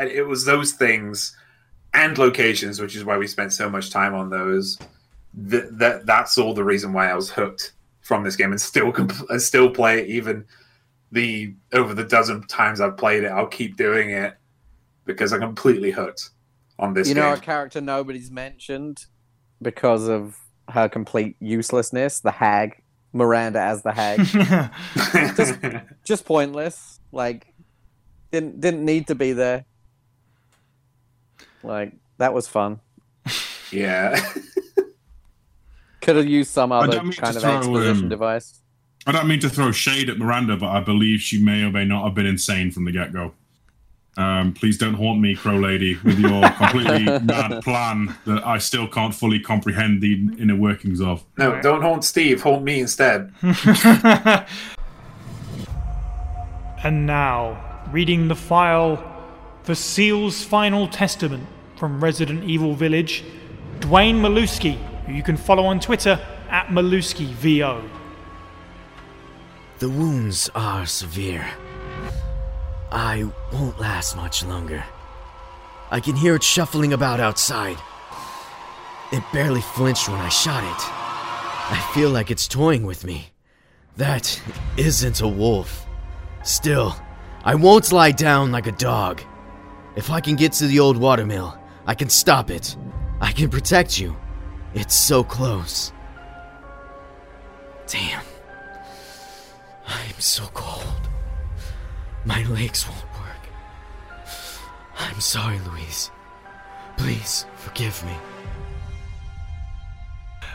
it was those things and locations, which is why we spent so much time on those. That, that that's all the reason why I was hooked from this game and still compl- and still play it even the over the dozen times I've played it. I'll keep doing it because I'm completely hooked on this you game. know, a character nobody's mentioned because of her complete uselessness. The hag, Miranda as the hag, just pointless. Like, didn't didn't need to be there. Like that was fun. yeah. Could have used some other don't mean to kind of throw, exposition um, device. I don't mean to throw shade at Miranda, but I believe she may or may not have been insane from the get go. Um, please don't haunt me, Crow Lady, with your completely mad plan that I still can't fully comprehend the inner workings of. No, don't haunt Steve. Haunt me instead. and now, reading the file for Seal's Final Testament from Resident Evil Village, Dwayne Maluski, who you can follow on Twitter at MaluskiVO. The wounds are severe. I won't last much longer. I can hear it shuffling about outside. It barely flinched when I shot it. I feel like it's toying with me. That isn't a wolf. Still, I won't lie down like a dog. If I can get to the old watermill, I can stop it. I can protect you. It's so close. Damn. I'm so cold. My legs won't work. I'm sorry, Louise. Please forgive me.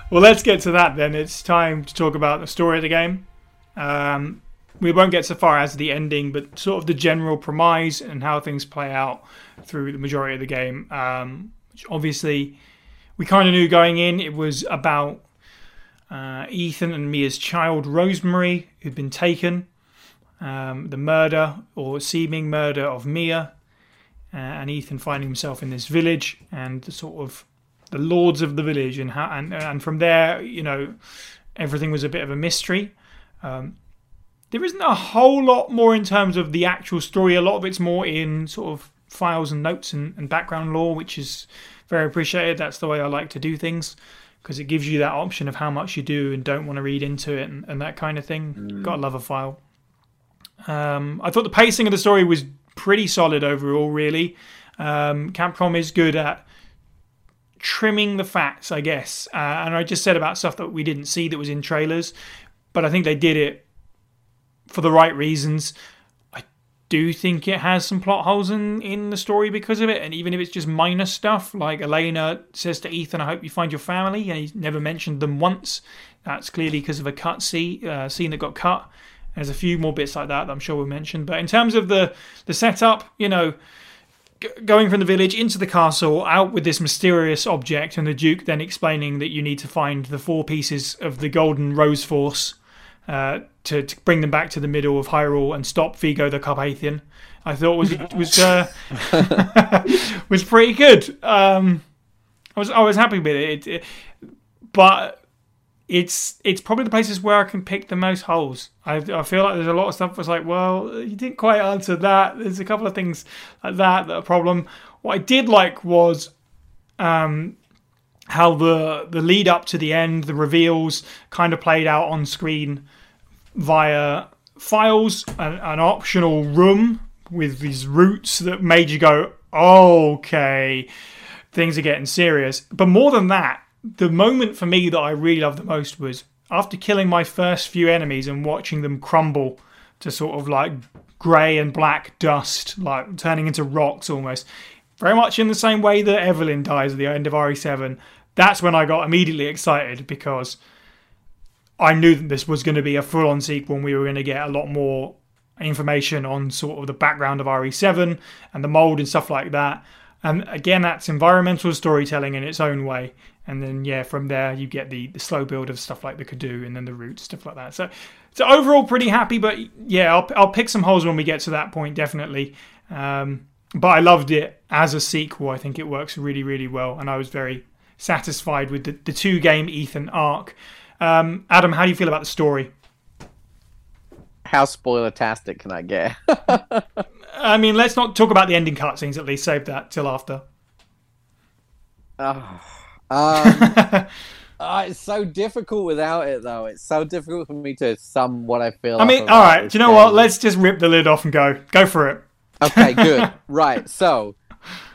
Well, let's get to that then. It's time to talk about the story of the game. Um, we won't get so far as the ending, but sort of the general premise and how things play out through the majority of the game. Um, obviously, we kind of knew going in it was about uh, Ethan and Mia's child Rosemary, who'd been taken, um, the murder or seeming murder of Mia, uh, and Ethan finding himself in this village and the sort of the lords of the village, and how, and and from there, you know, everything was a bit of a mystery. Um, there isn't a whole lot more in terms of the actual story. A lot of it's more in sort of files and notes and, and background lore, which is very appreciated. That's the way I like to do things because it gives you that option of how much you do and don't want to read into it and, and that kind of thing. Gotta love a file. Um, I thought the pacing of the story was pretty solid overall, really. Um, Capcom is good at trimming the facts, I guess. Uh, and I just said about stuff that we didn't see that was in trailers, but I think they did it for the right reasons. I do think it has some plot holes in, in the story because of it, and even if it's just minor stuff, like Elena says to Ethan, I hope you find your family, and he's never mentioned them once. That's clearly because of a cut scene, uh, scene that got cut. There's a few more bits like that that I'm sure we'll mention. But in terms of the, the setup, you know, g- going from the village into the castle, out with this mysterious object, and the Duke then explaining that you need to find the four pieces of the Golden Rose Force uh, to, to bring them back to the middle of Hyrule and stop Vigo the Carpathian. I thought was was uh, was pretty good. Um, I was I was happy with it, it, it but it's it's probably the places where I can pick the most holes. I, I feel like there's a lot of stuff that's like, well, you didn't quite answer that. There's a couple of things like that that are a problem. What I did like was um, how the the lead up to the end, the reveals, kind of played out on screen via files, an, an optional room with these routes that made you go, okay, things are getting serious. But more than that, the moment for me that I really loved the most was after killing my first few enemies and watching them crumble to sort of like grey and black dust, like turning into rocks almost. Very much in the same way that Evelyn dies at the end of RE7. That's when I got immediately excited because I knew that this was going to be a full on sequel and we were going to get a lot more information on sort of the background of RE7 and the mold and stuff like that. And again, that's environmental storytelling in its own way. And then, yeah, from there, you get the, the slow build of stuff like the Cadou and then the roots, stuff like that. So, so overall, pretty happy. But yeah, I'll, I'll pick some holes when we get to that point, definitely. Um, but I loved it as a sequel. I think it works really, really well. And I was very satisfied with the, the two game Ethan arc. Um, Adam, how do you feel about the story? How spoiler-tastic can I get? I mean, let's not talk about the ending cutscenes at least. Save that till after. Oh, um, uh, it's so difficult without it, though. It's so difficult for me to sum what I feel. I mean, all right. Do you know what? Let's just rip the lid off and go. Go for it. Okay, good. right. So,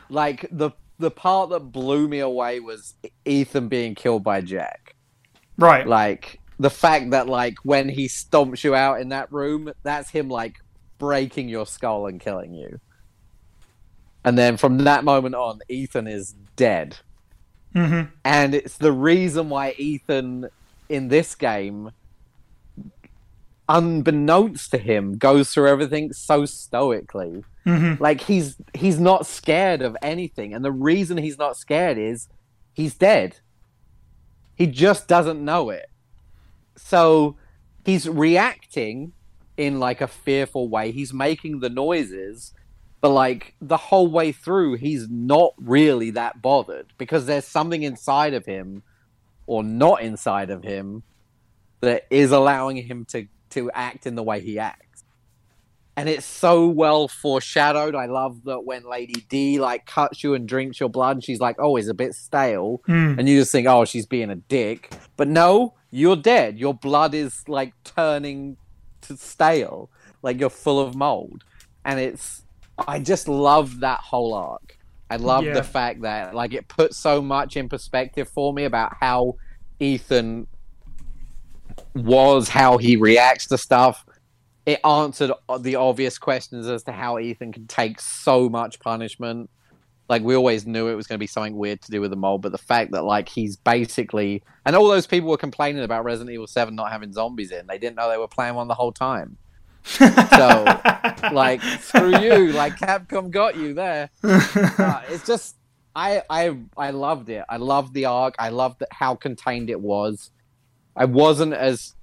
like the the part that blew me away was Ethan being killed by Jack. Right. Like the fact that like when he stomps you out in that room, that's him like breaking your skull and killing you. And then from that moment on, Ethan is dead. hmm And it's the reason why Ethan in this game, unbeknownst to him, goes through everything so stoically. hmm Like he's he's not scared of anything, and the reason he's not scared is he's dead. He just doesn't know it. So he's reacting in like a fearful way. He's making the noises, but like the whole way through, he's not really that bothered because there's something inside of him or not inside of him that is allowing him to to act in the way he acts. And it's so well foreshadowed. I love that when Lady D like cuts you and drinks your blood, she's like, "Oh, he's a bit stale," Mm. and you just think, "Oh, she's being a dick." But no, you're dead. Your blood is like turning to stale, like you're full of mold, and it's. I just love that whole arc. I love Yeah. the fact that like it puts so much in perspective for me about how Ethan was, how he reacts to stuff. It answered the obvious questions as to how Ethan can take so much punishment. Like we always knew it was going to be something weird to do with the mole, but the fact that like he's basically and all those people were complaining about Resident Evil Seven not having zombies in, they didn't know they were playing one the whole time. So, like, screw you. Like, Capcom got you there. Uh, it's just, I, I, I loved it. I loved the arc. I loved how contained it was. I wasn't as,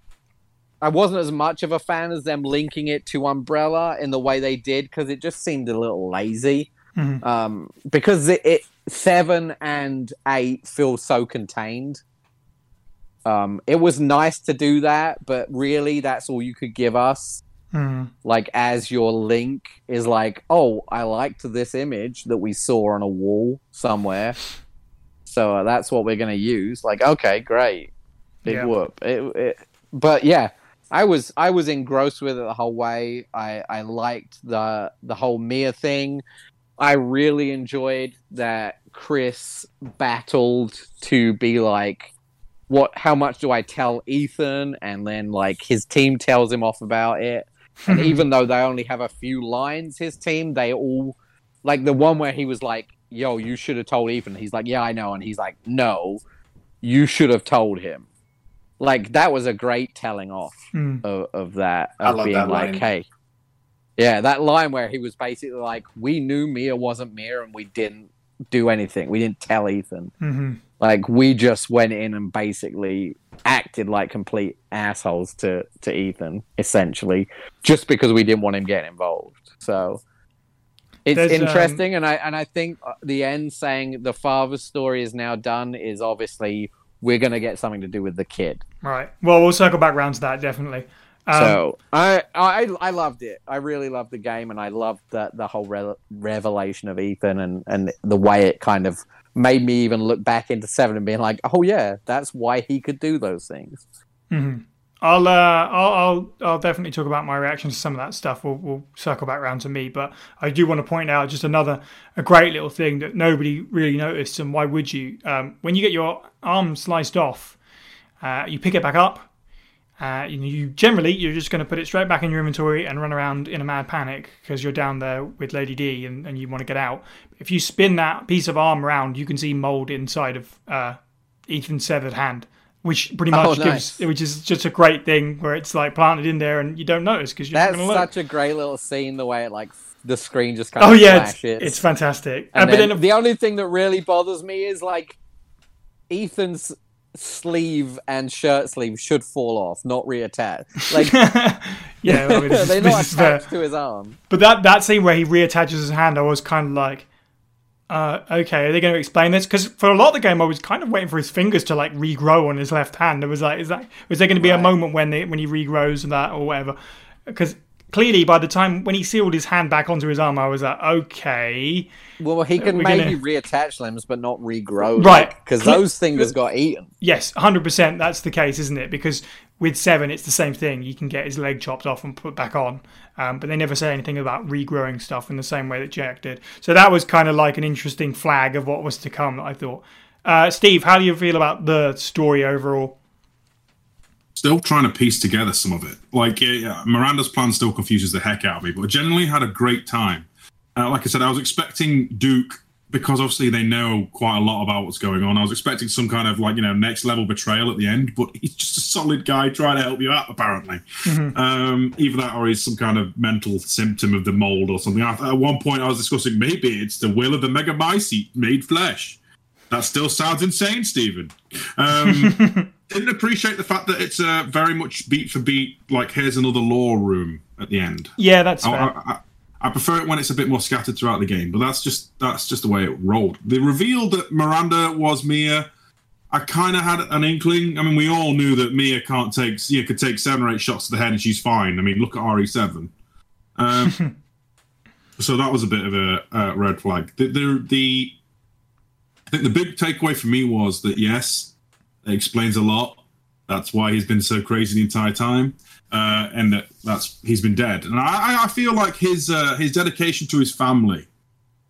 I wasn't as much of a fan as them linking it to Umbrella in the way they did because it just seemed a little lazy. Mhm. Um, because it, it seven and eight feel so contained. Um, it was nice to do that, but really, that's all you could give us Hmm. like as your link is like, oh, I liked this image that we saw on a wall somewhere, so uh, that's what we're gonna use. Like, okay, great, big Yeah. whoop. It, it, but yeah, I was I was engrossed with it the whole way. I I liked the the whole Mia thing. I really enjoyed that Chris battled to be like, what? How much do I tell Ethan? And then like his team tells him off about it. And even though they only have a few lines, his team, they all like the one where he was like, "Yo, you should have told Ethan." He's like, "Yeah, I know," and he's like, "No, you should have told him." Like that was a great telling off Hmm. of, of that. I Of love being that like, line. "Hey." Yeah, that line where he was basically like, "We knew Mia wasn't Mia, and we didn't do anything. We didn't tell Ethan. hmm Like, we just went in and basically acted like complete assholes to to Ethan, essentially, just because we didn't want him getting involved. So it's There's, um, interesting, and I and I think uh, the end saying the father's story is now done is obviously we're gonna get something to do with the kid. Right. Well, we'll circle back around to that definitely. Um, so I, I I loved it. I really loved the game, and I loved the the whole re- revelation of Ethan and and the way it kind of made me even look back into Seven and being like, oh yeah, that's why he could do those things. mhm. I'll, uh, I'll I'll I'll definitely talk about my reaction to some of that stuff. We'll, we'll circle back round to me, but I do want to point out just another a great little thing that nobody really noticed, and why would you? Um, when you get your arm sliced off, uh, you pick it back up. Uh, you, you generally you're just going to put it straight back in your inventory and run around in a mad panic because you're down there with Lady D and, and you want to get out. If you spin that piece of arm around, you can see mold inside of uh, Ethan's severed hand, which pretty much Oh, gives, which is just a great thing where it's like planted in there and you don't notice because you're That's going to look. such a great little scene. The way it like the screen just kind Oh of yeah, it's, flashes. it's fantastic. Uh, And but then then, the only thing that really bothers me is like Ethan's sleeve and shirt sleeve should fall off, not reattach. Like yeah, I mean, this they're not attached to his arm. But that that scene where he reattaches his hand, I was kind of like, uh, okay, are they going to explain this? Because for a lot of the game, I was kind of waiting for his fingers to like regrow on his left hand. It was like, is that was there going to be a moment when they when he regrows and that or whatever? Because clearly, by the time when he sealed his hand back onto his arm, I was like, okay, Well, he can maybe gonna- reattach limbs, but not regrow. Right. Because Cl- those fingers got eaten. yes, hundred percent, that's the case, isn't it? Because with seven, it's the same thing. You can get his leg chopped off and put back on, um, but they never say anything about regrowing stuff in the same way that Jack did. So that was kind of like an interesting flag of what was to come. I thought. Uh, Steve, how do you feel about the story overall? Still trying to piece together some of it. Like yeah, Miranda's plan still confuses the heck out of me, but generally had a great time. Uh, like I said, I was expecting Duke because obviously they know quite a lot about what's going on. I was expecting some kind of like you know next level betrayal at the end, but he's just a solid guy trying to help you out apparently. Um, either that or he's some kind of mental symptom of the mold or something. I, at one point, I was discussing maybe it's the will of the mega mycete made flesh. That still sounds insane, Stephen. Um, didn't appreciate the fact that it's uh, very much beat for beat. Like here's another law room at the end. Yeah, that's I, fair. I, I- I prefer it when it's a bit more scattered throughout the game, but that's just that's just the way it rolled. The reveal that Miranda was Mia, I kind of had an inkling. I mean, we all knew that Mia can't take Mia could take seven or eight shots to the head and she's fine. I mean, look at RE7. Um, so that was a bit of a uh, red flag. The, the the I think the big takeaway for me was that yes, it explains a lot. That's why he's been so crazy the entire time, uh, and that that's he's been dead. And I, I feel like his uh, his dedication to his family,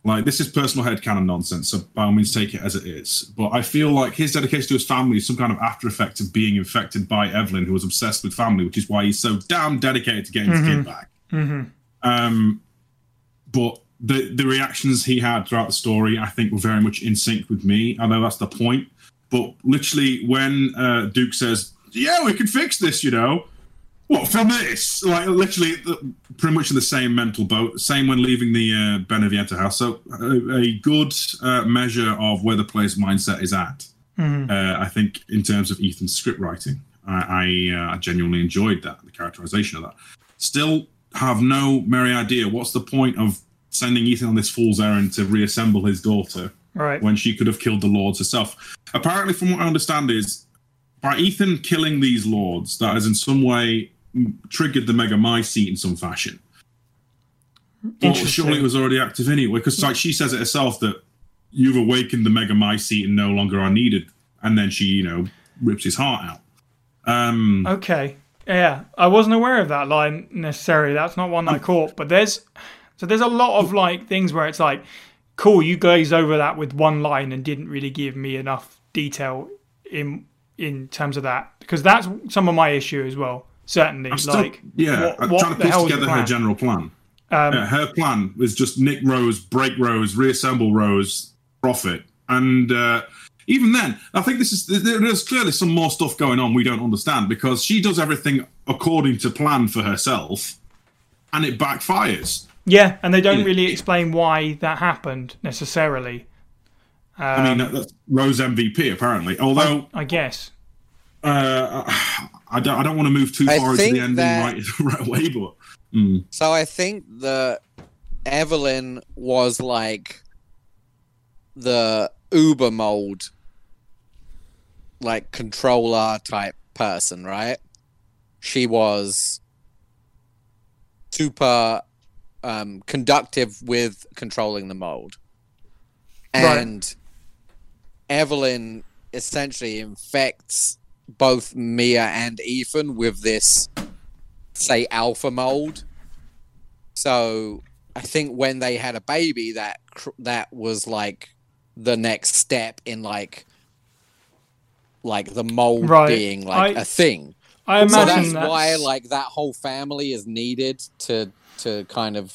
like this is personal headcanon nonsense. So by all means, take it as it is. But I feel like his dedication to his family is some kind of after effect of being infected by Evelyn, who was obsessed with family, which is why he's so damn dedicated to getting his kid back. hmm Um, but the the reactions he had throughout the story, I think, were very much in sync with me. I know that's the point, but literally when uh, Duke says, "Yeah, we can fix this," you know, What from this? Like literally, the- pretty much in the same mental boat. Same when leaving the uh, Beneviento house. So a, a good uh, measure of where the player's mindset is at. Uh, I think in terms of Ethan's script writing, I, I, uh, I genuinely enjoyed that the characterization of that. Still have no merry idea what's the point of sending Ethan on this fool's errand to reassemble his daughter Right. when she could have killed the lords herself. Apparently, from what I understand, is by Ethan killing these lords, that has in some way triggered the Mega Mycete in some fashion. But Interesting. surely it was already active anyway, because like she says it herself that you've awakened the Mega Mycete and no longer are needed, and then she, you know, rips his heart out. Um, Okay. Yeah, I wasn't aware of that line necessarily. That's not one I caught. But there's so there's a lot of like things where it's like, cool, you glazed over that with one line and didn't really give me enough detail in in terms of that because that's some of my issue as well. Certainly, I'm still, like yeah, what, I'm what trying to piece hell was the together her general plan. Um, Yeah, her plan was just nick Rose, break Rose, reassemble Rose, profit, and uh, even then, I think this is there's clearly some more stuff going on we don't understand because she does everything according to plan for herself, and it backfires. Yeah, and they don't Yeah. really explain why that happened necessarily. I mean, that's Rose MVP apparently. Although I guess. uh, I don't, I don't want to move too I far into the ending that- right, right away, but So I think that Evelyn was like the Uber mold, like controller type person, right? She was super um, conductive with controlling the mold. Right. And Evelyn essentially infects both Mia and Ethan with this, say, alpha mold. So I think when they had a baby, that cr- that was like the next step in like like the mold Right. being like I- a thing. I So imagine that's, why like that whole family is needed to to kind of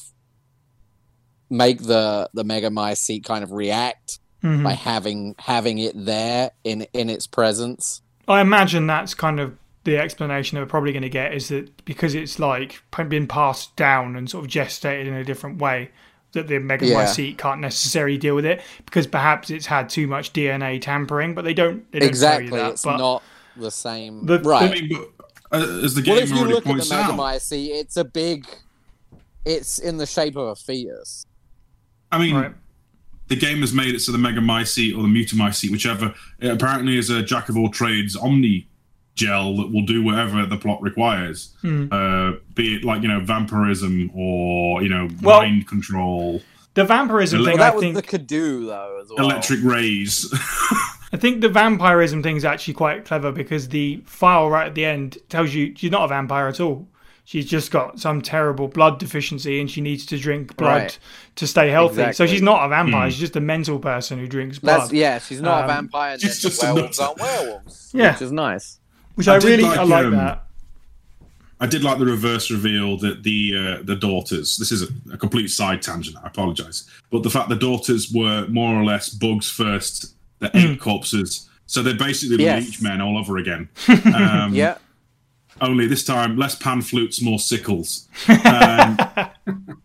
make the the mega mycete kind of react Mhm. by having having it there in in its presence. I imagine that's kind of the explanation that we're probably going to get is that because it's like been passed down and sort of gestated in a different way, that the Mega Yeah. Mycete can't necessarily deal with it because perhaps it's had too much DNA tampering, but they don't. They don't Exactly, that, it's but not the same. The- right. mean, but uh, as the game Well, if you already look at the points Mega out, Mycete, it's a big. It's in the shape of a fetus. I mean, Right. the game has made it so the Mega Mycete or the Mutamycete, whichever, it apparently is a jack of all trades Omni gel that will do whatever the plot requires. Hmm. Uh, be it like, you know, vampirism or, you know, Well- mind control, the vampirism Well, thing, Well, I that was think, the Cadou though as well. electric rays. I think the vampirism thing is actually quite clever because the file right at the end tells you you're not a vampire at all. She's just got some terrible blood deficiency and she needs to drink blood Right. to stay healthy. So she's not a vampire. Hmm. She's just a mental person who drinks blood. That's yeah. She's not Um, a vampire. And she's just a werewolves aren't werewolves. Yeah. which is nice. Which I I, really like, I like um, that. I did like the reverse reveal that the uh, the daughters. This is a, a complete side tangent. I apologize, but the fact the daughters were more or less bugs first. The Hmm. eight corpses, so they're basically Yes. leech men all over again. Um, Yeah. Only this time, less pan flutes, more sickles. Um,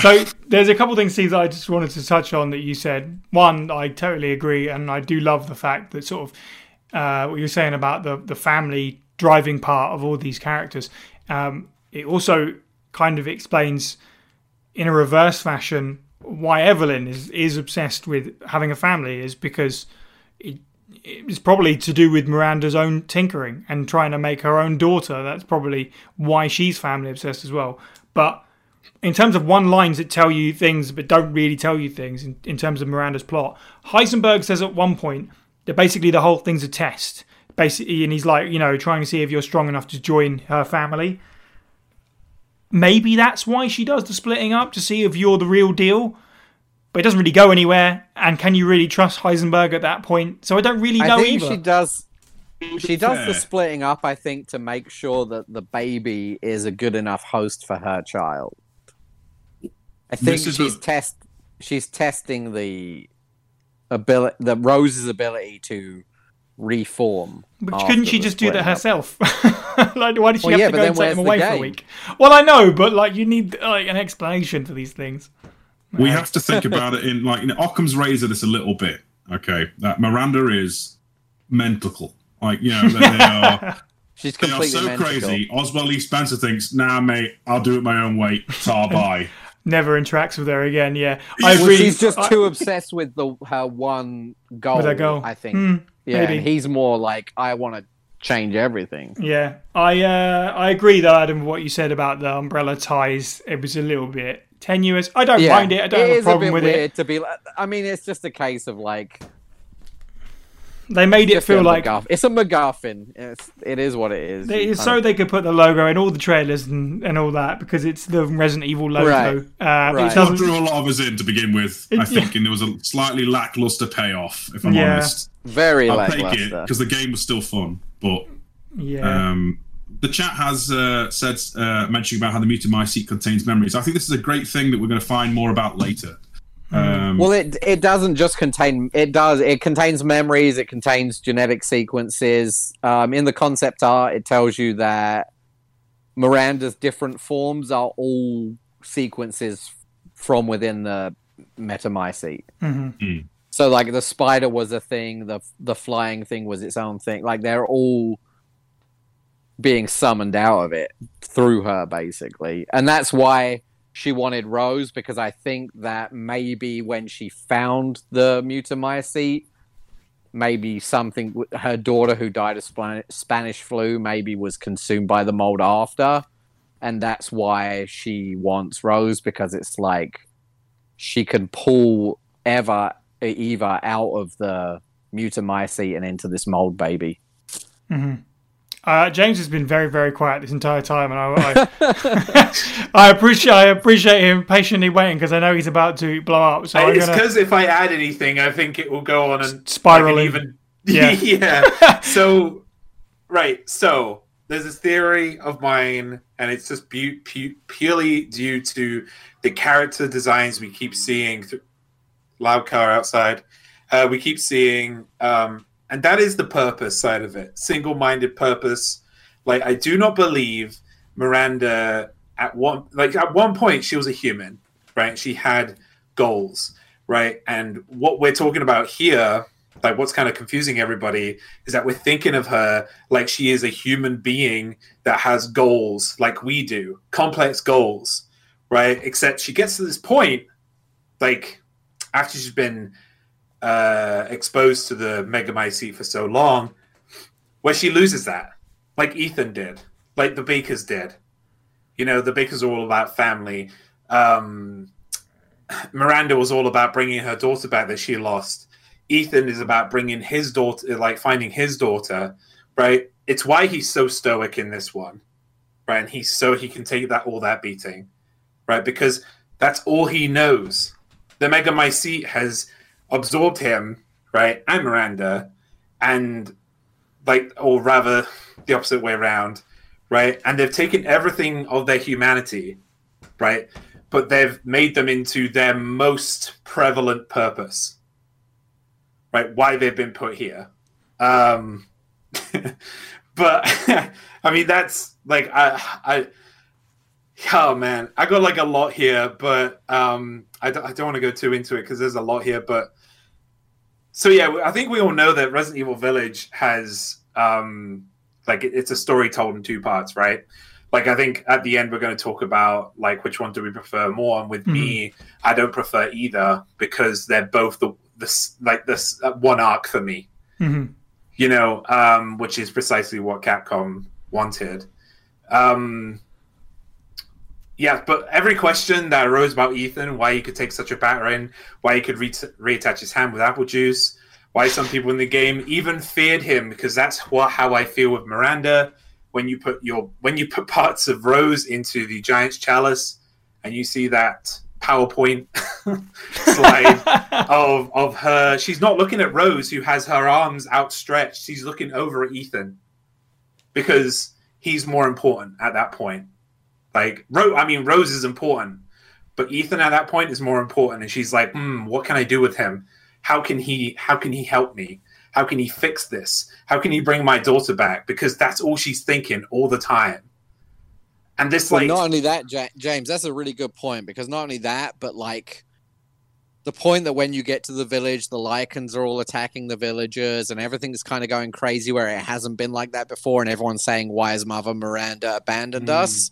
So there's a couple of things, Steve, that I just wanted to touch on that you said. One, I totally agree, and I do love the fact that sort of uh, what you're saying about the the family driving part of all these characters. Um, it also kind of explains in a reverse fashion why Evelyn is is obsessed with having a family is because it, it's probably to do with Miranda's own tinkering and trying to make her own daughter. That's probably why she's family obsessed as well. But in terms of one lines that tell you things but don't really tell you things in, in terms of Miranda's plot, Heisenberg says at one point that basically the whole thing's a test. Basically, and he's like, you know, trying to see if you're strong enough to join her family. Maybe that's why she does the splitting up to see if you're the real deal. But it doesn't really go anywhere. And can you really trust Heisenberg at that point? So I don't really know I think either. she does. She does the splitting up. I think to make sure that the baby is a good enough host for her child. I think she's a- test. She's testing the ability, the Rose's ability to reform. But couldn't she just do that up. herself? like, why did she Well, have yeah, to but go and take them away the for a week? Well, I know, but like, you need like an explanation for these things. We have to think about it in like you know, Occam's razor this a little bit. Okay, that Miranda is mental. Like you know, they, they are She's they are completely so mental. crazy. Oswald Lee Spencer thinks, "Nah, mate, I'll do it my own way." Tar bye. Never interacts with her again. Yeah, I Well, agree. She's just I- too obsessed with the her one goal. With her goal. I think. Hmm, yeah, maybe. he's more like, I want to change everything. Yeah, I uh, I agree though, Adam, what you said about the umbrella ties. It was a little bit tenuous. I don't Yeah, mind it. I don't have a is problem bit with weird it. to be. like- I mean, it's just a case of like They made it feel like MacGuff- it's a MacGuffin. It's, it is what it is. they, You so of- they could put the logo in all the trailers and, and all that because it's the Resident Evil logo. Right. Uh, Right. It doesn't, drew a lot of us in to begin with, I It- think, and there was a slightly lackluster payoff. If I'm Yeah. honest, very I'll take it lackluster. because the game was still fun, but yeah. Um, the chat has uh, said uh, mentioning about how the mutamycete contains memories. I think this is a great thing that we're going to find more about later. Um, Well, it it doesn't just contain. It does. It contains memories. It contains genetic sequences. Um, in the concept art, it tells you that Miranda's different forms are all sequences from within the metamycete. Mhm. So, like the spider was a thing. The the flying thing was its own thing. Like they're all being summoned out of it through her, basically, and that's why she wanted Rose because I think that maybe when she found the mutamycete, maybe something her daughter who died of Spanish flu maybe was consumed by the mold after, and that's why she wants Rose because it's like she can pull Eva Eva out of the mutamycete and into this mold baby. Mm-hmm. Uh, James has been very, very quiet this entire time, and I, I, I appreciate I appreciate him patiently waiting because I know he's about to blow up. So it's gonna, because if I add anything, I think it will go on and spiral even. Yeah. yeah. So, right. So there's this theory of mine, and it's just pu- pu- purely due to the character designs we keep seeing. Th- loud car outside. Uh, we keep seeing, um, and that is the purpose side of it. Single-minded purpose. Like I do not believe Miranda at one like at one point she was a human, right? She had goals, right? And what we're talking about here, like what's kind of confusing everybody, is that we're thinking of her like she is a human being that has goals like we do, complex goals, right? Except she gets to this point, like after she's been uh, exposed to the Megamycete for so long, where she loses that, like Ethan did, like the Bakers did. You know, the Bakers are all about family. Um, Miranda was all about bringing her daughter back that she lost. Ethan is about bringing his daughter, like finding his daughter, right? It's why he's so stoic in this one, right? And he's so he can take that all that beating, right? Because that's all he knows. The Megamycete has absorbed him, right, and Miranda, and like, or rather, the opposite way around, right? And they've taken everything of their humanity, right? But they've made them into their most prevalent purpose, right? Why they've been put here. Um, but I mean, that's like I, I, oh man, I got like a lot here, but um, I don't, I don't want to go too into it because there's a lot here. But so yeah, I think we all know that Resident Evil Village has um, like it's a story told in two parts, right? Like I think at the end we're going to talk about like which one do we prefer more, and with me, I don't prefer either because they're both the this like this uh, one arc for me Mhm. you know, um, which is precisely what Capcom wanted. Um, yeah, but every question that arose about Ethan, why he could take such a battering, why he could re- reattach his hand with apple juice, why some people in the game even feared him, because that's what how I feel with Miranda. When you put your when you put parts of Rose into the Giant's Chalice, and you see that PowerPoint slide of of her. She's not looking at Rose, who has her arms outstretched. She's looking over at Ethan because he's more important at that point. Like, Ro- I mean, Rose is important, but Ethan at that point is more important. And she's like, hmm, what can I do with him? How can he? How can he help me? How can he fix this? How can he bring my daughter back? Because that's all she's thinking all the time. And this, Well, like, not only that, Ja- James, that's a really good point because not only that, but like the point that when you get to the village, the Lycans are all attacking the villagers and everything's kind of going crazy where it hasn't been like that before, and everyone's saying, Why has Mother Miranda abandoned Mm. us?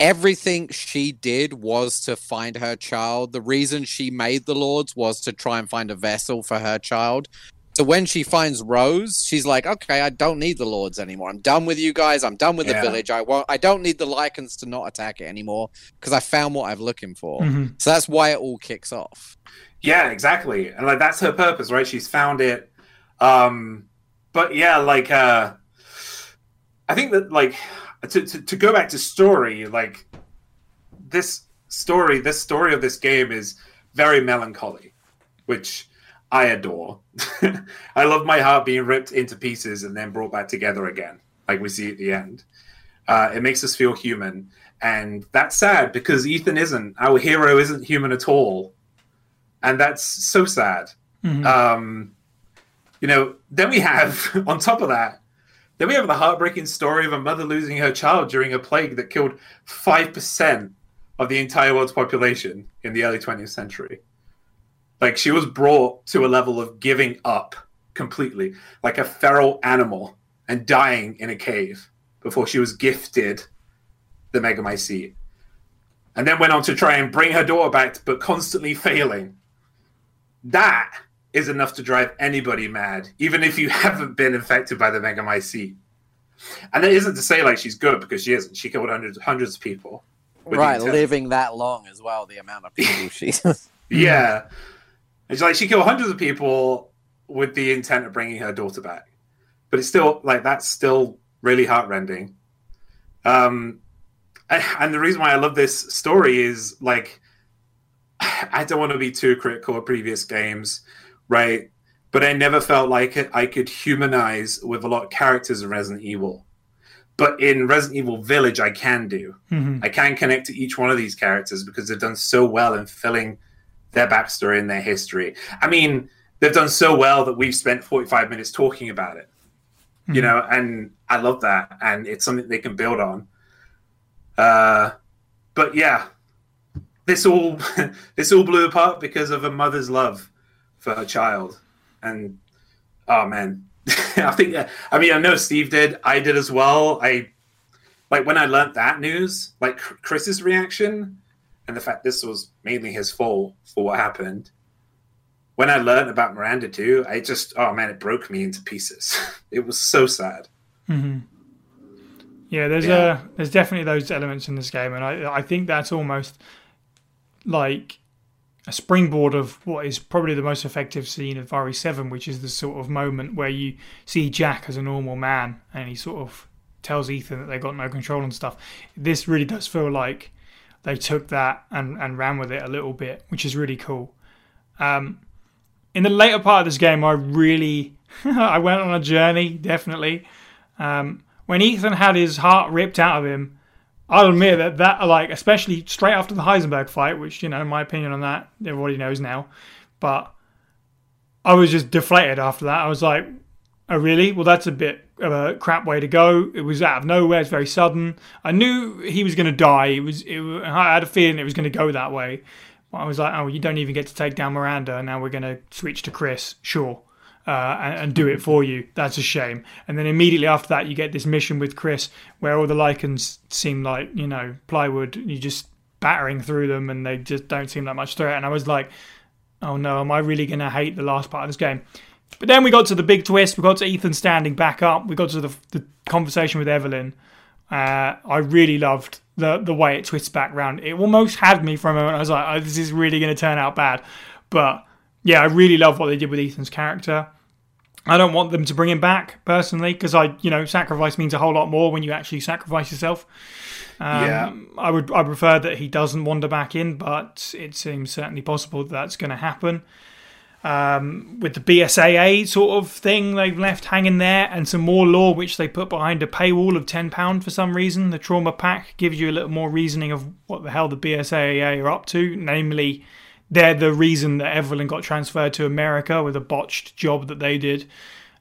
Everything she did was to find her child. The reason she made the Lords was to try and find a vessel for her child. So when she finds Rose, she's like, "Okay, I don't need the Lords anymore. I'm done with you guys. I'm done with Yeah. the village. I won't. I don't need the Lycans to not attack it anymore because I found what I'm looking for." Mhm. So that's why it all kicks off. Yeah, exactly. And like that's her purpose, right? She's found it. Um but yeah, like uh I think that like to to, to go back to story, like this story, this story of this game is very melancholy, which I adore. I love my heart being ripped into pieces and then brought back together again, like we see at the end. Uh, it makes us feel human, and that's sad because Ethan isn't. Our hero isn't human at all and that's so sad. Mhm. Um, you know, then we have on top of that, then we have the heartbreaking story of a mother losing her child during a plague that killed five percent of the entire world's population in the early 20th century. Like she was brought to a level of giving up completely, like a feral animal, and dying in a cave before she was gifted the Megamycete. And then went on to try and bring her daughter back, but constantly failing. That is enough to drive anybody mad, even if you haven't been infected by the Megamycete. And it isn't to say like she's good because she isn't. She killed hundreds, hundreds of people. right, living that long as well. The amount of people she. Yeah. It's like she killed hundreds of people with the intent of bringing her daughter back. But it's still like that's still really heartrending. Um, and the reason why I love this story is like I don't want to be too critical of previous games, right? But I never felt like it, I could humanize with a lot of characters in Resident Evil. But in Resident Evil Village, I can do. Mhm. I can connect to each one of these characters because they've done so well in filling their backstory and their history. I mean, they've done so well that we've spent 45 minutes talking about it, you know, and I love that. And it's something they can build on. Uh, but yeah, this all this all blew apart because of a mother's love for her child. And oh man, I think I mean I know Steve did, I did as well. I like when I learnt that news, like Chris's reaction and the fact this was mainly his fault for what happened. When I learned about Miranda too, I just oh man, it broke me into pieces. it was so sad. hmm Yeah, there's Yeah. uh there's definitely those elements in this game, and I I think that's almost like a springboard of what is probably the most effective scene of RE7, which is the sort of moment where you see Jack as a normal man, and he sort of tells Ethan that they got no control and stuff. This really does feel like they took that and and ran with it a little bit, which is really cool. Um, in the later part of this game, I really I went on a journey, definitely. Um, when Ethan had his heart ripped out of him, I'll admit that that like especially straight after the Heisenberg fight, which you know my opinion on that everybody knows now, but I was just deflated after that. I was like, oh really? Well, that's a bit of a crap way to go. It was out of nowhere. It's very sudden. I knew he was going to die. It was. It, I had a feeling it was going to go that way. But I was like, oh, you don't even get to take down Miranda. Now we're going to switch to Chris. Sure uh, and, and do it for you. That's a shame. And then immediately after that, you get this mission with Chris where all the Lycans seem like, you know, plywood. You're just battering through them and they just don't seem that much threat. And I was like, oh no, am I really going to hate the last part of this game? But then we got to the big twist. We got to Ethan standing back up. We got to the, the conversation with Evelyn. Uh, I really loved the the way it twists back round. It almost had me for a moment. I was like, oh, this is really going to turn out bad. But yeah, I really love what they did with Ethan's character. I don't want them to bring him back personally because I, you know, sacrifice means a whole lot more when you actually sacrifice yourself. Um, Yeah. I would, I prefer that he doesn't wander back in, but it seems certainly possible that that's going to happen. Um, with the BSAA sort of thing they've left hanging there, and some more lore which they put behind a paywall of ten pound for some reason. The trauma pack gives you a little more reasoning of what the hell the BSAA are up to, namely they're the reason that Evelyn got transferred to America with a botched job that they did.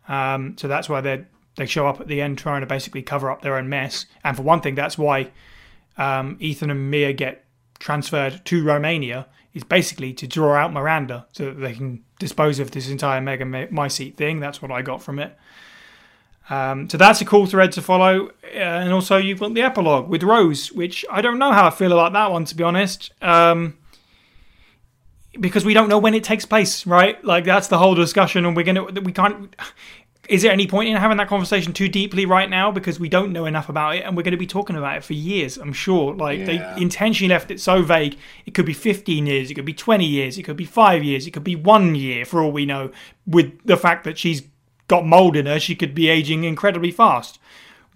Um, so that's why they they show up at the end trying to basically cover up their own mess. And for one thing, that's why um, Ethan and Mia get transferred to Romania is basically to draw out Miranda so that they can dispose of this entire Megamycete thing. That's what I got from it. Um, so that's a cool thread to follow. Uh, and also, you've got the epilogue with Rose, which I don't know how I feel about that one, to be honest. Um, because we don't know when it takes place, right? Like that's the whole discussion, and we're gonna we can't. Is there any point in having that conversation too deeply right now because we don't know enough about it, and we're going to be talking about it for years? I'm sure. Like Yeah. they intentionally left it so vague. It could be 15 years, it could be 20 years, it could be five years, it could be one year for all we know. With the fact that she's got mold in her, she could be aging incredibly fast.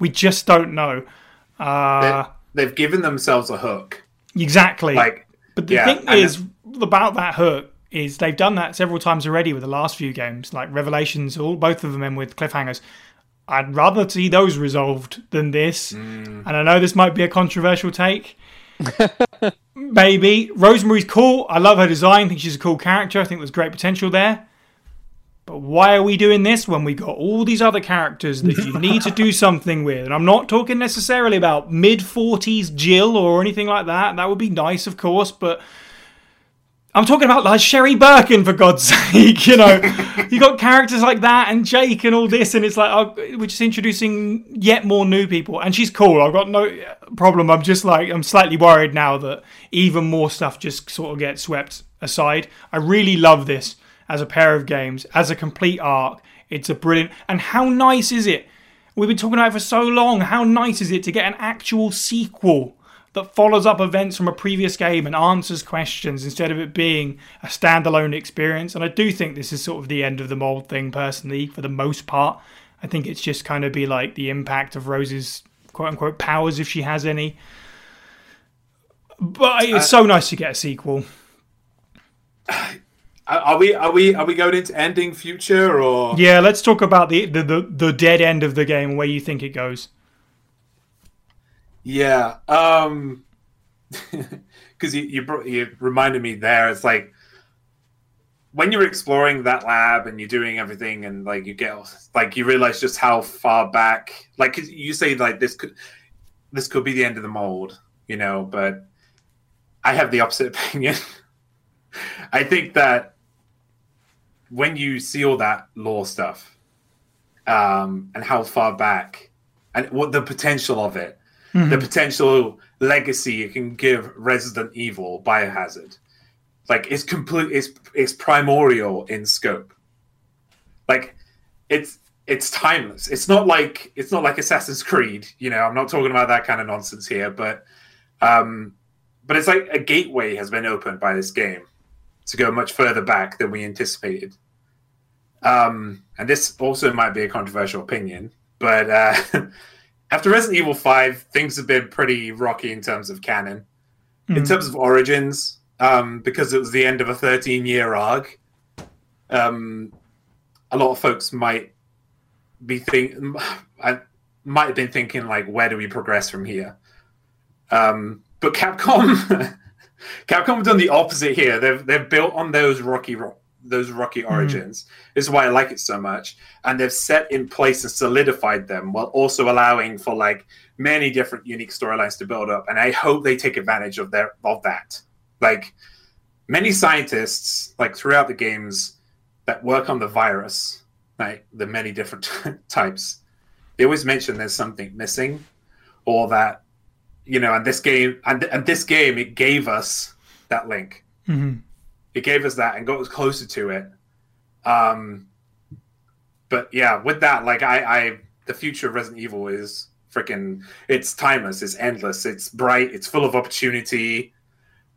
We just don't know. Uh, They, they've given themselves a hook. exactly. Like, But the Yeah, thing is about that hook is they've done that several times already with the last few games, like Revelations, all both of them end with cliffhangers. I'd rather see those resolved than this. Mm. And I know this might be a controversial take. Maybe. Rosemary's cool. I love her design. I think she's a cool character. I think there's great potential there. But why are we doing this when we got all these other characters that you need to do something with? And I'm not talking necessarily about mid 40s Jill or anything like that. That would be nice, of course, but I'm talking about like Sherry Birkin for God's sake. You know, you got characters like that and Jake and all this, and it's like oh, we're just introducing yet more new people. And she's cool. I've got no problem. I'm just like I'm slightly worried now that even more stuff just sort of gets swept aside. I really love this as a pair of games, as a complete arc. It's a brilliant. And how nice is it? We've been talking about it for so long. How nice is it to get an actual sequel that follows up events from a previous game and answers questions instead of it being a standalone experience? And I do think this is sort of the end of the mold thing, personally, for the most part. I think it's just kind of be like the impact of Rose's quote unquote powers if she has any. But it's uh, so nice to get a sequel. Are are we are we are we going into ending future or Yeah, let's talk about the the, the, the dead end of the game, where you think it goes. Yeah, um, because you you, you reminded me there. It's like when you're exploring that lab and you're doing everything, and like you get like you realize just how far back. Like you say, like this could this could be the end of the mold, you know. But I have the opposite opinion. I think that when you see all that lore stuff um, and how far back and what the potential of it the potential legacy it can give Resident Evil Biohazard. Like it's complete it's it's primordial in scope. Like it's it's timeless. It's not like it's not like Assassin's Creed, you know, I'm not talking about that kind of nonsense here, but um but it's like a gateway has been opened by this game to go much further back than we anticipated. Um and this also might be a controversial opinion, but uh after Resident Evil 5, things have been pretty rocky in terms of canon. In terms of origins, um, because it was the end of a 13 year arc, um, a lot of folks might be think I might have been thinking like, where do we progress from here? Um, but Capcom, Capcom have done the opposite here. They've they've built on those rocky ro- those rocky origins. This is why I like it so much. And they've set in place and solidified them while also allowing for like many different unique storylines to build up. And I hope they take advantage of their of that. Like many scientists, like throughout the games that work on the virus, like the many different types, they always mention there's something missing or that you know, and this game and, and this game it gave us that link Mhm. It gave us that and got us closer to it. Um, but yeah, with that, like I, I, the future of Resident Evil is freaking. It's timeless. It's endless. It's bright. It's full of opportunity.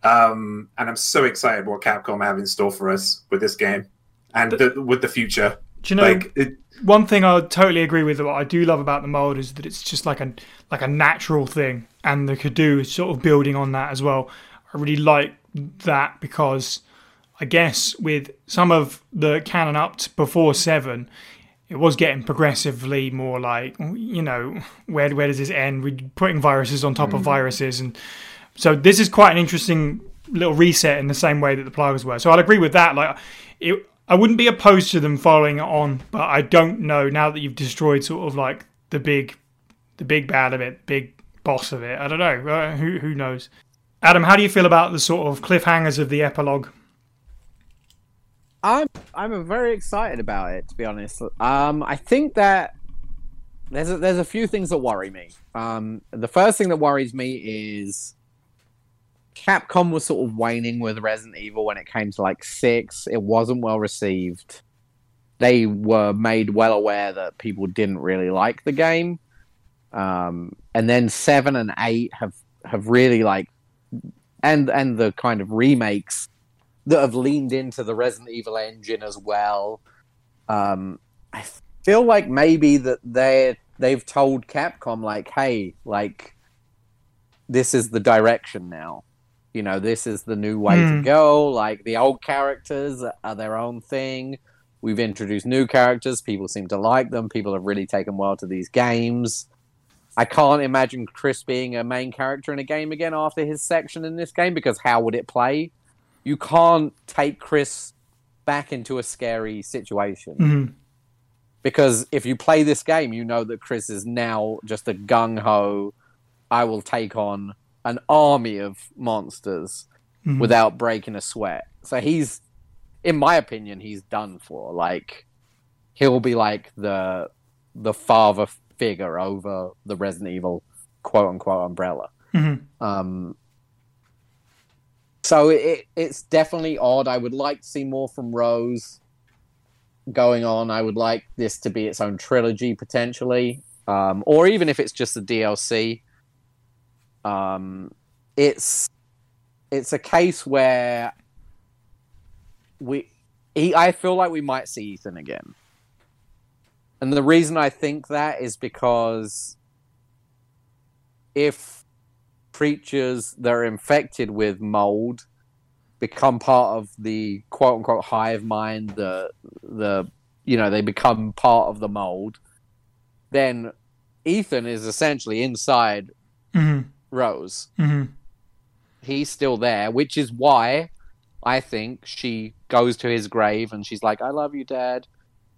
Um, and I'm so excited what Capcom have in store for us with this game and the, with the future. Do you know like it, one thing I totally agree with? What I do love about the mold is that it's just like a like a natural thing, and the Cadou is sort of building on that as well. I really like that because I guess with some of the canon up to before seven, it was getting progressively more like you know where where does this end? We're putting viruses on top of viruses, and so this is quite an interesting little reset in the same way that the Plagas were. So I'll agree with that. Like it, I wouldn't be opposed to them following it on, but I don't know now that you've destroyed sort of like the big, the big bad of it, big boss of it. I don't know. Uh, who who knows? Adam, how do you feel about the sort of cliffhangers of the epilogue? I'm I'm very excited about it to be honest. Um, I think that there's a, there's a few things that worry me. Um, the first thing that worries me is Capcom was sort of waning with Resident Evil when it came to like six. It wasn't well received. They were made well aware that people didn't really like the game. Um, and then seven and eight have have really like, and and the kind of remakes that have leaned into the Resident Evil engine as well. Um, I feel like maybe that they they've told Capcom like, hey, like this is the direction now. You know, this is the new way Hmm. to go. Like the old characters are their own thing. We've introduced new characters. People seem to like them. People have really taken well to these games. I can't imagine Chris being a main character in a game again after his section in this game because how would it play? You can't take Chris back into a scary situation Mhm. because if you play this game, you know that Chris is now just a gung ho. I will take on an army of monsters Mhm. without breaking a sweat. So he's, in my opinion, he's done for. Like he'll be like the the father figure over the Resident Evil quote unquote umbrella. Mhm. Um, so it it's definitely odd. I would like to see more from Rose going on. I would like this to be its own trilogy potentially, um, or even if it's just a DLC. Um, it's it's a case where we he, I feel like we might see Ethan again. And the reason I think that is because if creatures that are infected with mold become part of the quote unquote hive mind, the the you know, they become part of the mold, then Ethan is essentially inside Mhm. Rose. Mhm. He's still there, which is why I think she goes to his grave and she's like, I love you, Dad.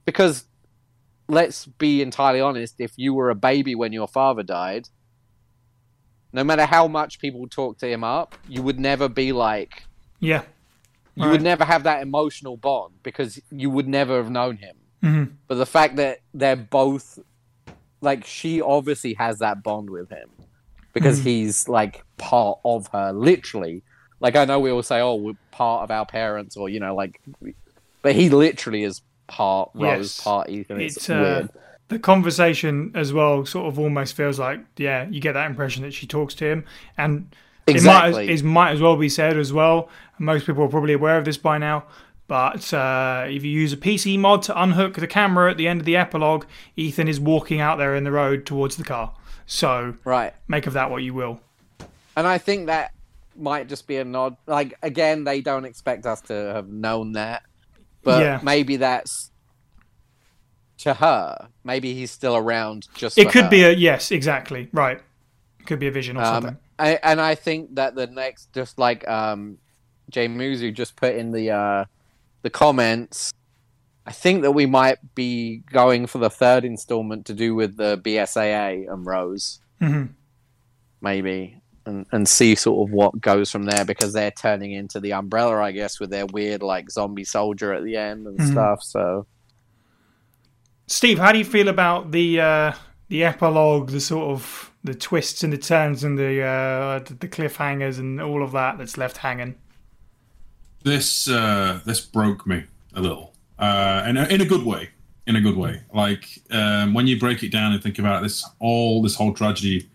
Because let's be entirely honest, if you were a baby when your father died, no matter how much people talk to him up, you would never be like, Yeah. you Right. would never have that emotional bond because you would never have known him. Mhm. But the fact that they're both like she obviously has that bond with him because Mhm. he's like part of her, literally. Like I know we all say, "Oh, we're part of our parents," or you know, like, but he literally is part Rose, Yes. part Ethan. It's, It's uh, weird. The conversation as well. Sort of almost feels like yeah, you get that impression that she talks to him, and Exactly. it might, it might as well be said as well. Most people are probably aware of this by now. But uh, if you use a PC mod to unhook the camera at the end of the epilogue, Ethan is walking out there in the road towards the car. So right. make of that what you will. And I think that might just be a nod. Like again, they don't expect us to have known that, but Yeah. maybe that's to her. Maybe he's still around. Just It could her. be a yes, exactly right. It could be a vision or Um, something. I, and I think that the next, just like um, Jay Muzu just put in the uh, the comments, I think that we might be going for the third installment to do with the BSAA and Rose, hmm maybe, and and see sort of what goes from there because they're turning into the Umbrella, I guess, with their weird like zombie soldier at the end and Mhm. stuff. So Steve, how do you feel about the uh, the epilogue, the sort of the twists and the turns and the uh, the cliffhangers and all of that that's left hanging? this uh, this broke me a little, uh, and in a good way. In a good way, like um, when you break it down and think about it, this all this whole tragedy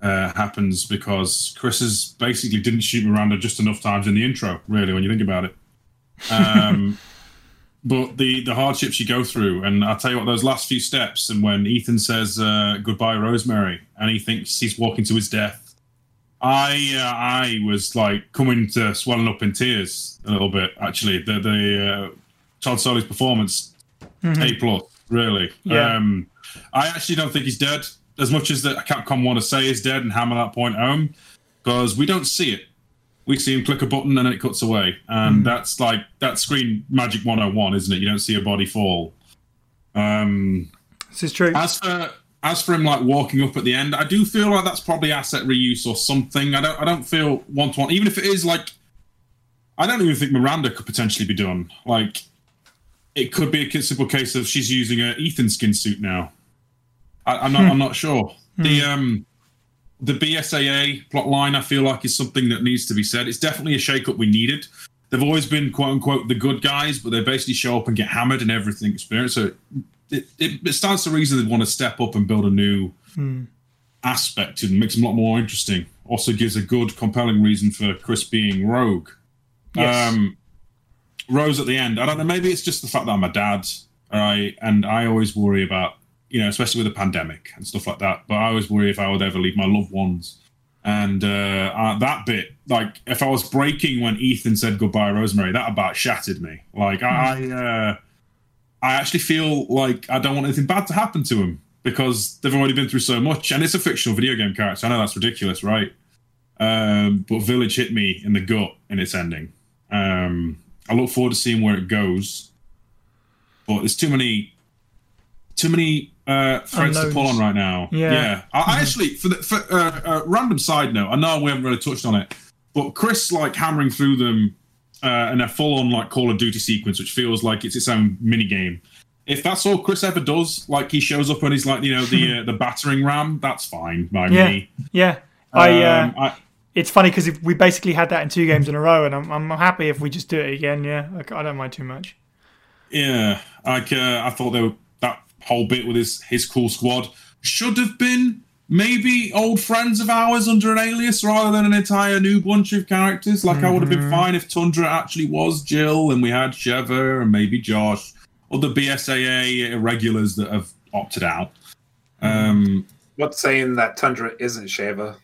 uh, happens because Chris is basically didn't shoot Miranda just enough times in the intro. Really, when you think about it, um, but the the hardships you go through, and I'll tell you what, those last few steps, and when Ethan says uh, goodbye, Rosemary, and he thinks he's walking to his death, I uh, I was like coming to swelling up in tears a little bit. Actually, the the uh, Todd Soley's performance A plus, really. Yeah. Um, I actually don't think he's dead as much as that Capcom want to say he's dead and hammer that point home because we don't see it. We see him click a button and then it cuts away, and that's like that screen magic 101, isn't it? You don't see a body fall. Um, This is true. as for as for him like walking up at the end, I do feel like that's probably asset reuse or something. I don't I don't feel one to one, even if it is like I don't even think Miranda could potentially be done. Like it could be a simple case of she's using a Ethan skin suit now. I, I'm not I'm not sure. The um the BSAA plot line I feel like is something that needs to be said. It's definitely a shake up we needed. They've always been quote unquote the good guys, but they basically show up and get hammered and everything experience. So it, it, it stands to reason they want to step up and build a new aspect to them, makes them a lot more interesting. Also gives a good, compelling reason for Chris being rogue. Yes. Um, Rose at the end. I don't know. Maybe it's just the fact that I'm a dad, right? And I always worry about, you know, especially with the pandemic and stuff like that. But I always worry if I would ever leave my loved ones. And uh, uh, that bit, like, if I was breaking when Ethan said goodbye, Rosemary, that about shattered me. Like, I, uh, I actually feel like I don't want anything bad to happen to him because they've already been through so much, and it's a fictional video game character. I know that's ridiculous, right? Um, but Village hit me in the gut in its ending. Um, I look forward to seeing where it goes, but there's too many, too many uh, threads to pull on right now. Yeah. yeah. I, I actually, for the for uh, uh, random side note, I know we haven't really touched on it, but Chris like hammering through them uh, in a full-on like Call of Duty sequence, which feels like it's its own mini game. If that's all Chris ever does, like he shows up and he's like, you know, the uh, the battering ram, that's fine by Yeah. me. Yeah. I, uh, Um, I it's funny because we basically had that in two games in a row, and I'm, I'm happy if we just do it again. Yeah, like, I don't mind too much. yeah, like uh, I thought they were, whole bit with his his cool squad should have been maybe old friends of ours under an alias rather than an entire new bunch of characters. Like I would have been fine if Tundra actually was Jill and we had Sheva and maybe Josh or the BSAA irregulars that have opted out. Um, What's saying that Tundra isn't Sheva?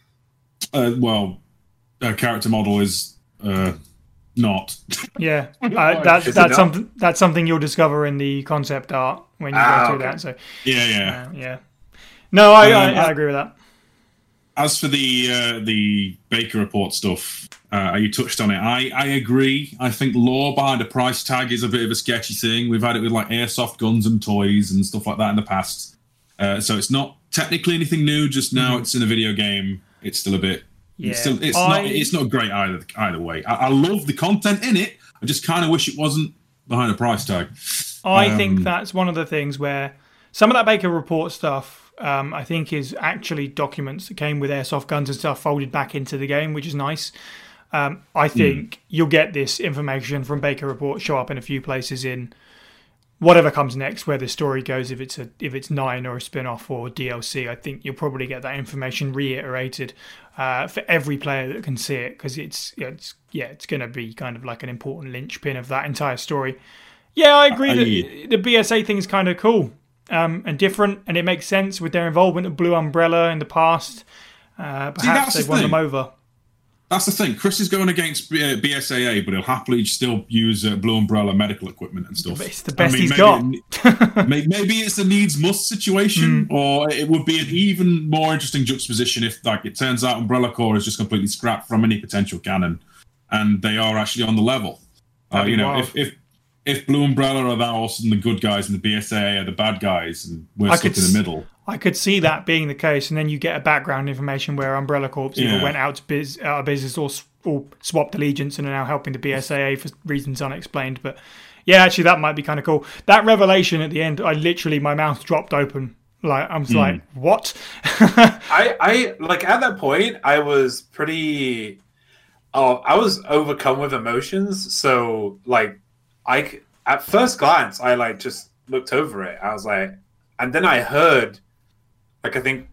uh, well, a character model is uh, not. Yeah, uh, that's that's something that's something you'll discover in the concept art when you Ah, go through okay. that. So yeah, yeah. uh, yeah, no, I, I, Um, I I- agree with that. as for the uh, the Baker report stuff, uh, you touched on it. I, I agree. I think lore behind a price tag is a bit of a sketchy thing. We've had it with like airsoft guns and toys and stuff like that in the past. Uh, so it's not technically anything new. Just now it's in a video game. It's still a bit. Yeah, It's still. It's I- not. It's not great either. Either way, I, I love the content in it. I just kind of wish it wasn't behind a price tag. I think Um, that's one of the things where some of that Baker report stuff, um, I think, is actually documents that came with airsoft guns and stuff folded back into the game, which is nice. Um, I think you'll get this information from Baker report show up in a few places in whatever comes next, where the story goes. If it's a if it's nine or a spin off or DLC, I think you'll probably get that information reiterated uh, for every player that can see it because it's it's yeah it's going to be kind of like an important linchpin of that entire story. Yeah, I agree I- that the BSA thing is kind of cool um, and different, and it makes sense with their involvement of Blue Umbrella in the past. Uh, perhaps the they've won them over. That's the thing. Chris is going against B- uh, BSAA, but he'll happily still use uh, Blue Umbrella medical equipment and stuff. It's the best I mean, he's maybe got. maybe it's a needs must situation, Hmm. or it would be an even more interesting juxtaposition if, like, it turns out Umbrella Corps is just completely scrapped from any potential canon, and they are actually on the level. Uh, you know, wild. if, if if Blue Umbrella are that all of a sudden the good guys and the BSAA are the bad guys, and we're I stuck in the middle. I could see that being the case, and then you get a background information where Umbrella Corps either Yeah. went out to biz, out of business or, or swapped allegiance and are now helping the BSAA for reasons unexplained. But yeah, actually, that might be kind of cool. That revelation at the end, I literally my mouth dropped open. Like I'm just Hmm. like, what? I, I like at that point I was pretty oh I was overcome with emotions so like I at first glance I like just looked over it I was like and then I heard like I think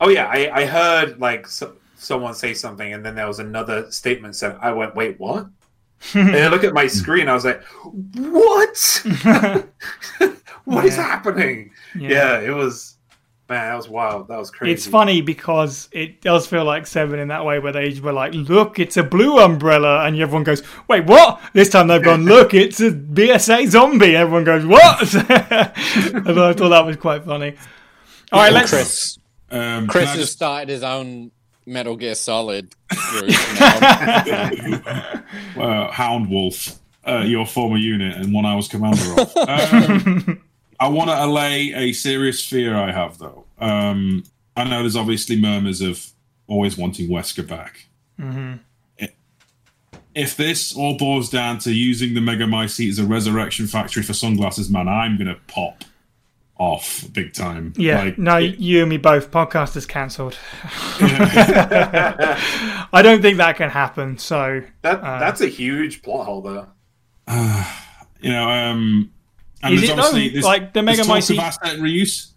oh yeah I, I heard like so, someone say something and then there was another statement said I went wait what and I look at my screen I was like what What is Yeah. happening yeah. it was man that was wild that was crazy It's funny because it does feel like Seven in that way, where they were like, "Look, it's a blue umbrella," and everyone goes, "Wait, what?" This time they've gone, "Look, it's a BSA zombie." Everyone goes, "What?" and I thought that was quite funny. All right, let's. Chris. Um, Chris has just- started his own Metal Gear Solid. group now. uh, Hound Wolf, uh, your former unit and one I was commander of. Um, I want to allay a serious fear I have, though. Um, I know there's obviously murmurs of always wanting Wesker back. I- If this all boils down to using the Mega Mycete as a resurrection factory for sunglasses, man, I'm gonna pop off big time. Yeah, Like, no, it- you and me both. Podcast is cancelled. I don't think that can happen. So That Uh, that's a huge plot hole, though. you know, um, and Is there's it though? obviously there's, Like, the there's Mega talks of Mycete- asset reuse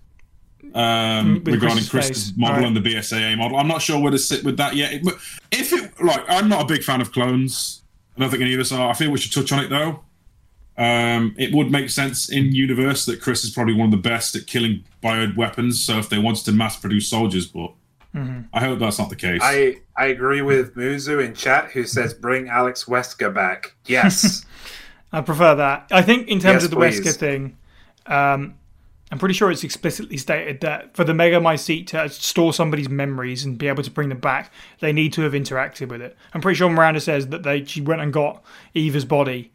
um, with regarding Chris's Chris's face, model right. and the BSAA model. I'm not sure where to sit with that yet. But if it like, I'm not a big fan of clones. I don't think any of us are. I feel we should touch on it though. Um, it would make sense in universe that Chris is probably one of the best at killing bio weapons. So if they wanted to mass produce soldiers, but Mm-hmm. I hope that's not the case. I I agree with Muzu in chat who says bring Alex Wesker back. Yes. I prefer that. I think in terms Yes, of the please. Wesker thing, um, I'm pretty sure it's explicitly stated that for the Mega Mycete to store somebody's memories and be able to bring them back, they need to have interacted with it. I'm pretty sure Miranda says that they she went and got Eva's body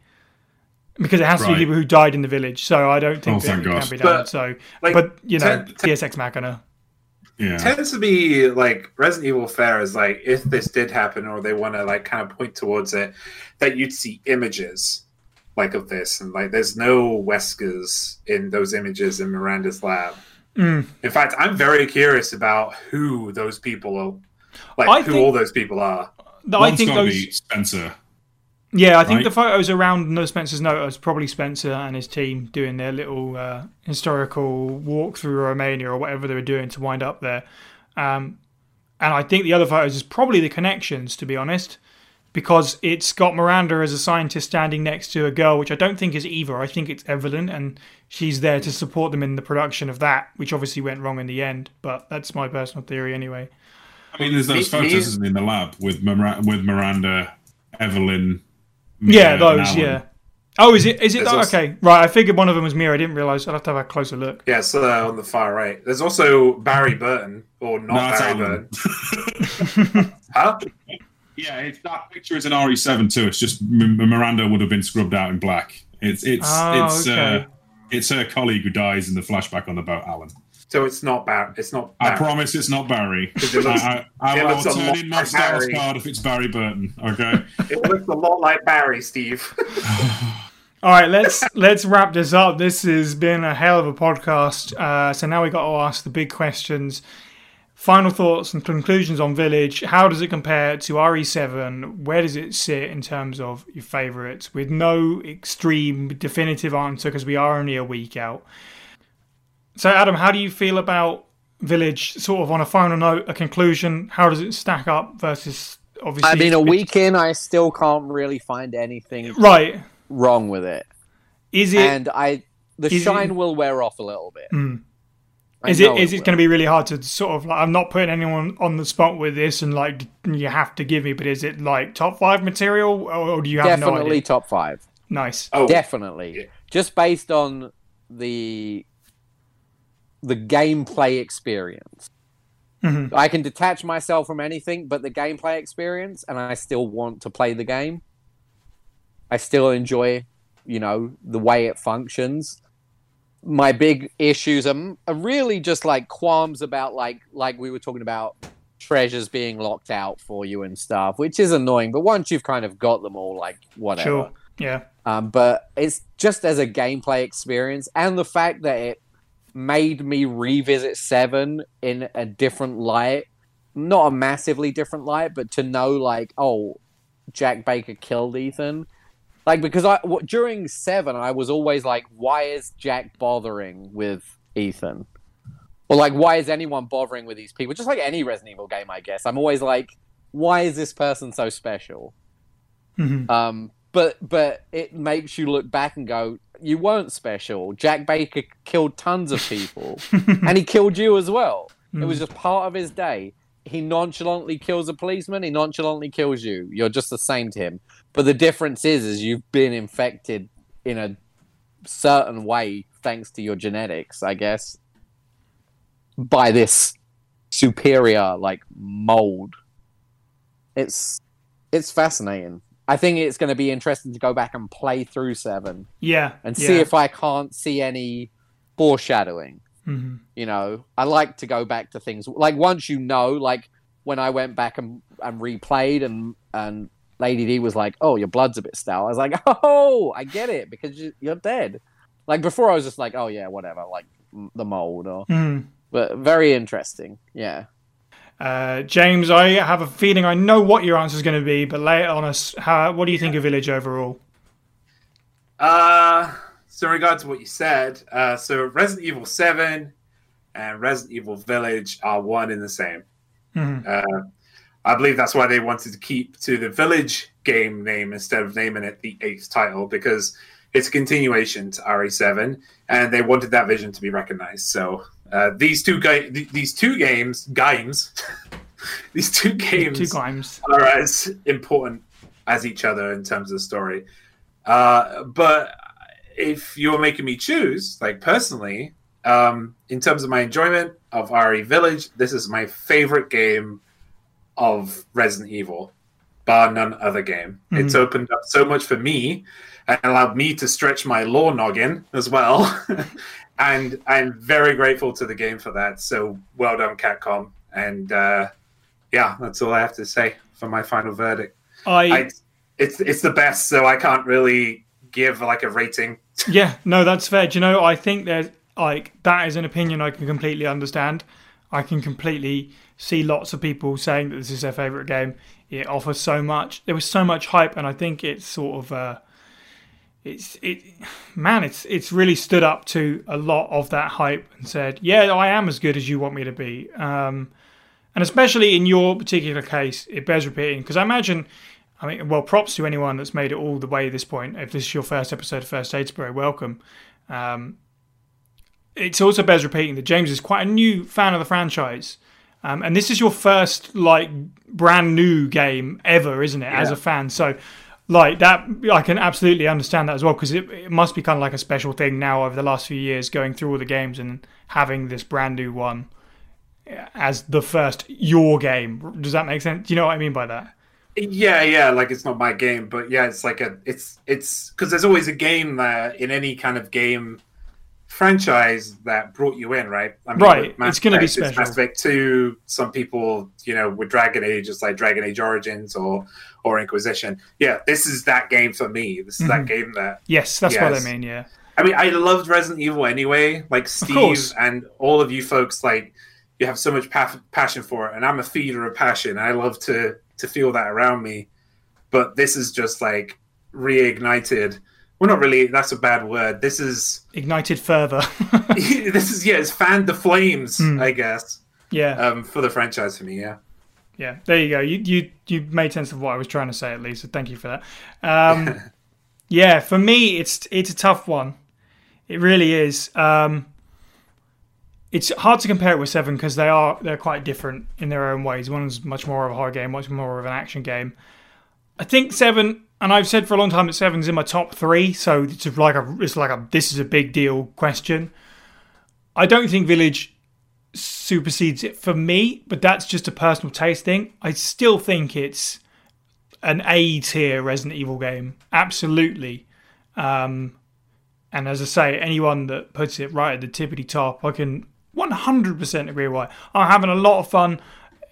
because it has to be people who died in the village. So I don't think Oh, that thank it can God. be done. But, so, like, but you know, ten- ten- Deus Ex Machina. yeah. tends to be like Resident Evil Fair is like if this did happen or they want to like kind of point towards it, that you'd see images like of this and like there's no Weskers in those images in Miranda's lab. Mm. In fact, I'm very curious about who those people are, like I who think- all those people are. I One's think those. be Spencer. Yeah, I think right? the photos around No Spencer's note is probably Spencer and his team doing their little uh, historical walk through Romania or whatever they were doing to wind up there. Um, and I think the other photos is probably the connections, to be honest, because it's got Miranda as a scientist standing next to a girl, which I don't think is Eva. I think it's Evelyn, and she's there to support them in the production of that, which obviously went wrong in the end. But that's my personal theory anyway. I mean, there's those Me- me- photos isn't in the lab with Mira- with Miranda, Evelyn. Yeah, those, Alan. yeah. Oh, is it? Is it? Also- okay, right. I figured one of them was Mira. I didn't realize. I'll have to have a closer look. Yeah, so uh, on the far right. There's also Barry Burton or not it's Barry Alan. Burton. Huh? Yeah, it's that picture is an RE7 too. It's just M- Miranda would have been scrubbed out in black. It's it's Oh, it's okay. uh, it's her colleague who dies in the flashback on the boat, Alan. So it's not Barry. It's not. Barry. I promise it's not Barry. It looks- I, I, I, it will turn in my like stars Barry. card if it's Barry Burton. Okay. It looks a lot like Barry, Steve. All right, let's let's wrap this up. This has been a hell of a podcast. Uh, so now we got to ask the big questions. Final thoughts and conclusions on Village. How does it compare to RE7? Where does it sit in terms of your favourites? With no extreme definitive answer because we are only a week out. So, Adam, how do you feel about Village? Sort of on a final note, a conclusion. How does it stack up versus obviously? I mean, a week in, I still can't really find anything Right? wrong with it, Is it? and I the is it- shine will wear off a little bit. Mm. I Is know it is it will. going to be really hard to sort of like I'm not putting anyone on the spot with this and like you have to give me, but is it like top five material or, or do you have no definitely idea? top five? Nice. Oh, Definitely, Yeah. just based on the the gameplay experience. Mhm. I can detach myself from anything but the gameplay experience, and I still want to play the game. I still enjoy, you know, the way it functions. My big issues are, are really just like qualms about like like we were talking about treasures being locked out for you and stuff, which is annoying. But once you've kind of got them all, like whatever. Sure. Yeah. Um, but it's just as a gameplay experience, and the fact that it made me revisit Seven in a different light, not a massively different light, but to know like, oh, Jack Baker killed Ethan. Like because I w- during Seven, I was always like, why is Jack bothering with Ethan? Or like, why is anyone bothering with these people? Just like any Resident Evil game, I guess. I'm always like, why is this person so special? Mhm. Um, but but it makes you look back and go, you weren't special. Jack Baker killed tons of people, and he killed you as well. It was hmm. just part of his day. He nonchalantly kills a policeman. He nonchalantly kills you. You're just the same to him. But the difference is, is you've been infected in a certain way thanks to your genetics, I guess, by this superior like mold it's it's fascinating. I think it's going to be interesting to go back and play through seven Yeah. and yeah. see if I can't see any foreshadowing. Mhm. You know, I like to go back to things like once you know, like when I went back and, and replayed and and Lady D was like, "Oh, your blood's a bit stale." I was like, "Oh, I get it because you, you're dead." Like before, I was just like, "Oh yeah, whatever," like the mold or. Mhm. But very interesting, yeah. Uh, James, I have a feeling I know what your answer is going to be, but lay it on us. How, what do you think of Village overall? Uh, so in regard to what you said, uh, so Resident Evil Seven and Resident Evil Village are one in the same. Mhm. Uh, I believe that's why they wanted to keep to the Village game name instead of naming it the eighth title because it's a continuation to RE7, and they wanted that vision to be recognized. So uh, these two ga- th- these two games games these two games Two times. are as important as each other in terms of the story. Uh, but if you're making me choose, like personally, um, in terms of my enjoyment of RE Village, this is my favorite game of Resident Evil, bar none other game. It's opened up so much for me and allowed me to stretch my lore noggin as well. and I'm very grateful to the game for that. So well done, Capcom. And uh, yeah, that's all I have to say for my final verdict. I, I, it's it's the best, so I can't really give like a rating. yeah, no, that's fair. Do you know? I think there's like that is an opinion I can completely understand. I can completely see lots of people saying that this is their favorite game. It offers so much. There was so much hype, and I think it's sort of uh, it's it man, it's it's really stood up to a lot of that hype and said, yeah, I am as good as you want me to be. Um, and especially in your particular case, it bears repeating because I imagine. I mean, well, props to anyone that's made it all the way to this point. If this is your first episode of First Aid Spray, welcome. Um, it's also bears repeating that James is quite a new fan of the franchise. Um, and this is your first like brand new game ever, isn't it? As a fan, so like that, I can absolutely understand that as well because it, it must be kind of like a special thing now over the last few years, going through all the games and having this brand new one eh, as the first your game. Does that make sense? Do you know what I mean by that? Yeah, yeah, like it's not my game, but yeah, it's like a it's it's because there's always a game that in any kind of game franchise that brought you in, right? I Right, Mass it's gonna be Effect, it's special. Mass Effect Two. Some people, you know, with Dragon Age, it's like Dragon Age Origins or or Inquisition. Yeah, this is that game for me. This is Mm-hmm. that game that Yes, that's what I mean. Yeah. I mean, I loved Resident Evil anyway. Like Steve and all of you folks, like you have so much pa- passion for it, and I'm a feeder of passion. I love to to feel that around me. But this is just like reignited. Well, not really. That's a bad word. This is Ignited further. this is yeah. It's fanned the flames, Hmm. I guess, yeah. um, for the franchise for me. Yeah. Yeah, there you go. You you you made sense of what I was trying to say at least. So thank you for that. Um, yeah, for me, it's it's a tough one. It really is. Um, it's hard to compare it with Seven because they are they're quite different in their own ways. One's much more of a horror game, much more of an action game. I think Seven, and I've said for a long time that Seven's in my top three. So it's like a it's like a this is a big deal question. I don't think Village supersedes it for me, but that's just a personal taste thing. I still think it's an A tier Resident Evil game, absolutely. Um, and as I say, anyone that puts it right at the tippity top, I can 100% agree with. I'm having a lot of fun,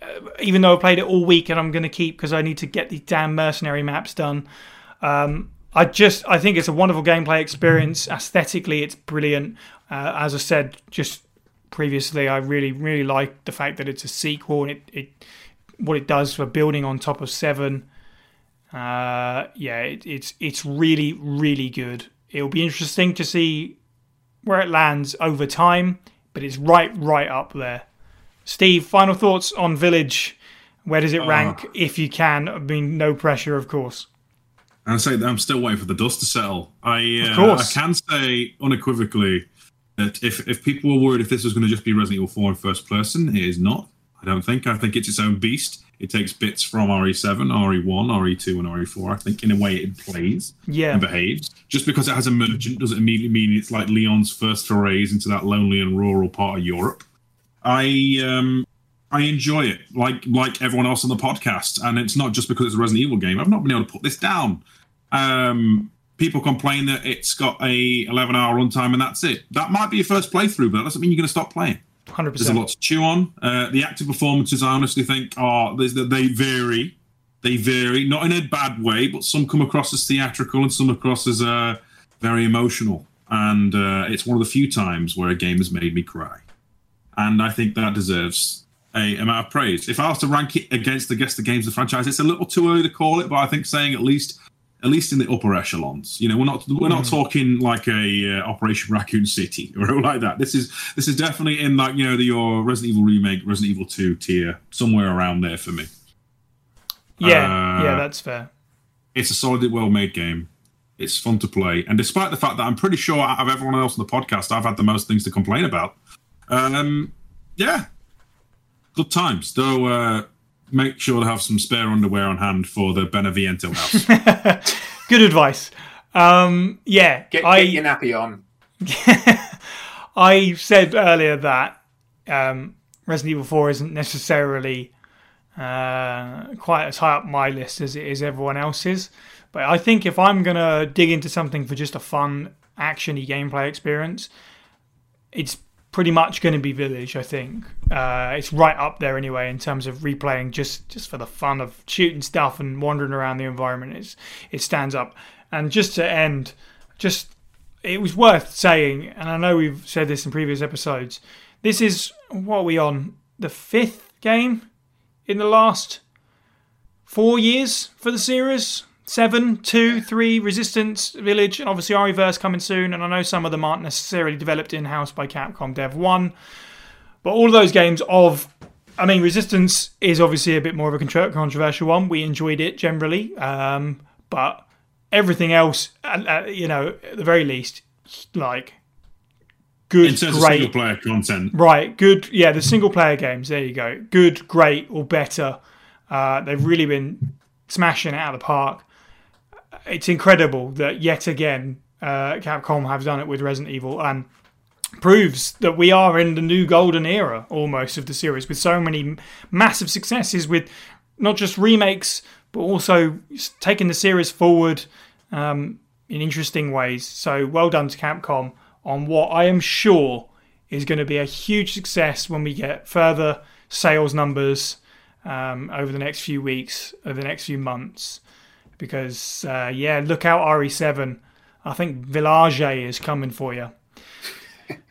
uh, even though I played it all week, and I'm going to keep because I need to get these damn mercenary maps done. Um, I just I think it's a wonderful gameplay experience. Aesthetically, it's brilliant. Uh, as I said just previously, I really really like the fact that it's a sequel and it, it what it does for building on top of Seven. Uh, yeah, it, it's it's really really good. It'll be interesting to see where it lands over time, but it's right right up there. Steve, final thoughts on Village. Where does it rank, if you can? I mean, no pressure, of course. And I say that I'm still waiting for the dust to settle. I uh, course. I can say unequivocally that if if people were worried if this was going to just be Resident Evil 4 in first person, it is not. I don't think. I think it's its own beast. It takes bits from E RE7, RE1, RE2, and RE4. I think in a way it plays Yeah. and behaves. Just because it has a merchant doesn't immediately mean it's like Leon's first forays into that lonely and rural part of Europe. I um I enjoy it, like like everyone else on the podcast, and it's not just because it's a Resident Evil game. I've not been able to put this down. Um, people complain that it's got a 11 hour runtime and that's it. That might be your first playthrough, but that doesn't mean you're going to stop playing. Hundred There's a lot to chew on. Uh, the active performances, I honestly think, are there's- they vary. They vary, not in a bad way, but some come across as theatrical and some across as uh, very emotional. And uh, it's one of the few times where a game has made me cry. And I think that deserves a amount of praise. If I was to rank it against the guess the games of the franchise, it's a little too early to call it, but I think saying at least at least in the upper echelons. You know, we're not we're not talking like a uh, Operation Raccoon City or like that. This is this is definitely in like you know the your Resident Evil remake, Resident Evil Two tier, somewhere around there for me. Yeah, Uh, yeah, that's fair. It's a solid, well made game. It's fun to play, and despite the fact that I'm pretty sure out of everyone else on the podcast, I've had the most things to complain about. Um, yeah, good times. Though, uh, make sure to have some spare underwear on hand for the Beneviento house. Good advice. Um, yeah, Get, I get your nappy on. I said earlier that um, Resident Evil 4 isn't necessarily uh, quite as high up my list as it is everyone else's. But I think if I'm going to dig into something for just a fun, actiony gameplay experience, it's pretty much going to be Village, I think. Uh, it's right up there anyway in terms of replaying just, just for the fun of shooting stuff and wandering around the environment. It's, it stands up. And just to end, just it was worth saying, and I know we've said this in previous episodes. This is what are we on the fifth game in the last four years for the series. Seven, two, three, Resistance, Village, and obviously Reverse coming soon. And I know some of them aren't necessarily developed in house by Capcom Dev One, but all of those games of I mean, Resistance is obviously a bit more of a controversial one. We enjoyed it generally, um, but everything else, uh, uh, you know, at the very least, like good, In terms of great, single player content, right? Good, yeah. The single player games, there you go. Good, great, or better. Uh, they've really been smashing it out of the park. It's incredible that yet again uh, Capcom have done it with Resident Evil and proves that we are in the new golden era almost of the series with so many massive successes with not just remakes but also taking the series forward um, in interesting ways. So well done to Capcom on what I am sure is going to be a huge success when we get further sales numbers um, over the next few weeks, over the next few months. Because uh, yeah, look out RE7. I think Village is coming for you.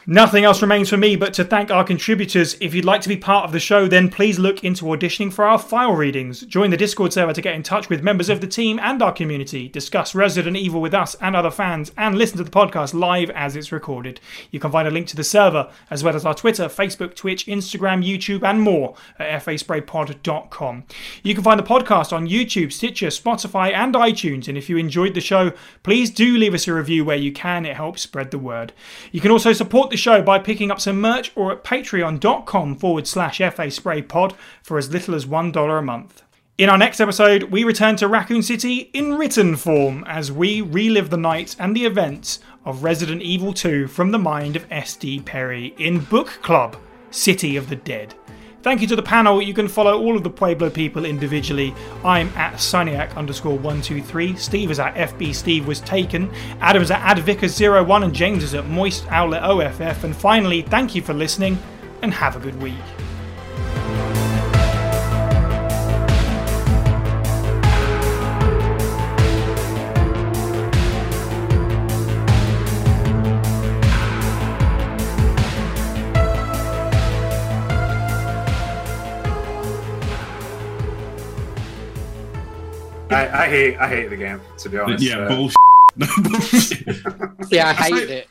Nothing else remains for me but to thank our contributors. If you'd like to be part of the show, then please look into auditioning for our file readings. Join the Discord server to get in touch with members of the team and our community, discuss Resident Evil with us and other fans, and listen to the podcast live as it's recorded. You can find a link to the server, as well as our Twitter, Facebook, Twitch, Instagram, YouTube, and more at faspraypod.com. You can find the podcast on YouTube, Stitcher, Spotify, and iTunes. And if you enjoyed the show, please do leave us a review where you can. It helps spread the word. You can also support the show by picking up some merch or at patreon.com forward slash FA Spray Pod for as little as $1 a month. In our next episode, we return to Raccoon City in written form as we relive the night and the events of Resident Evil 2 from the mind of S.D. Perry in Book Club City of the Dead. Thank you to the panel. You can follow all of the Pueblo people individually. I'm at Soniac underscore 123. Steve is at FB Steve was taken. Adam is at Advicus01 and James is at Moist Outlet OFF. And finally, thank you for listening and have a good week. I, I hate I hate the game to be honest. yeah, Uh, bullshit. No, bullshit. Yeah, I That's hate like- it.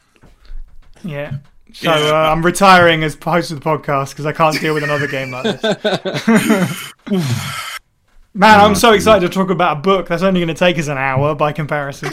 Yeah. So uh, I'm retiring as host of the podcast because I can't deal with another game like this. Man, I'm so excited to talk about a book that's only going to take us an hour by comparison.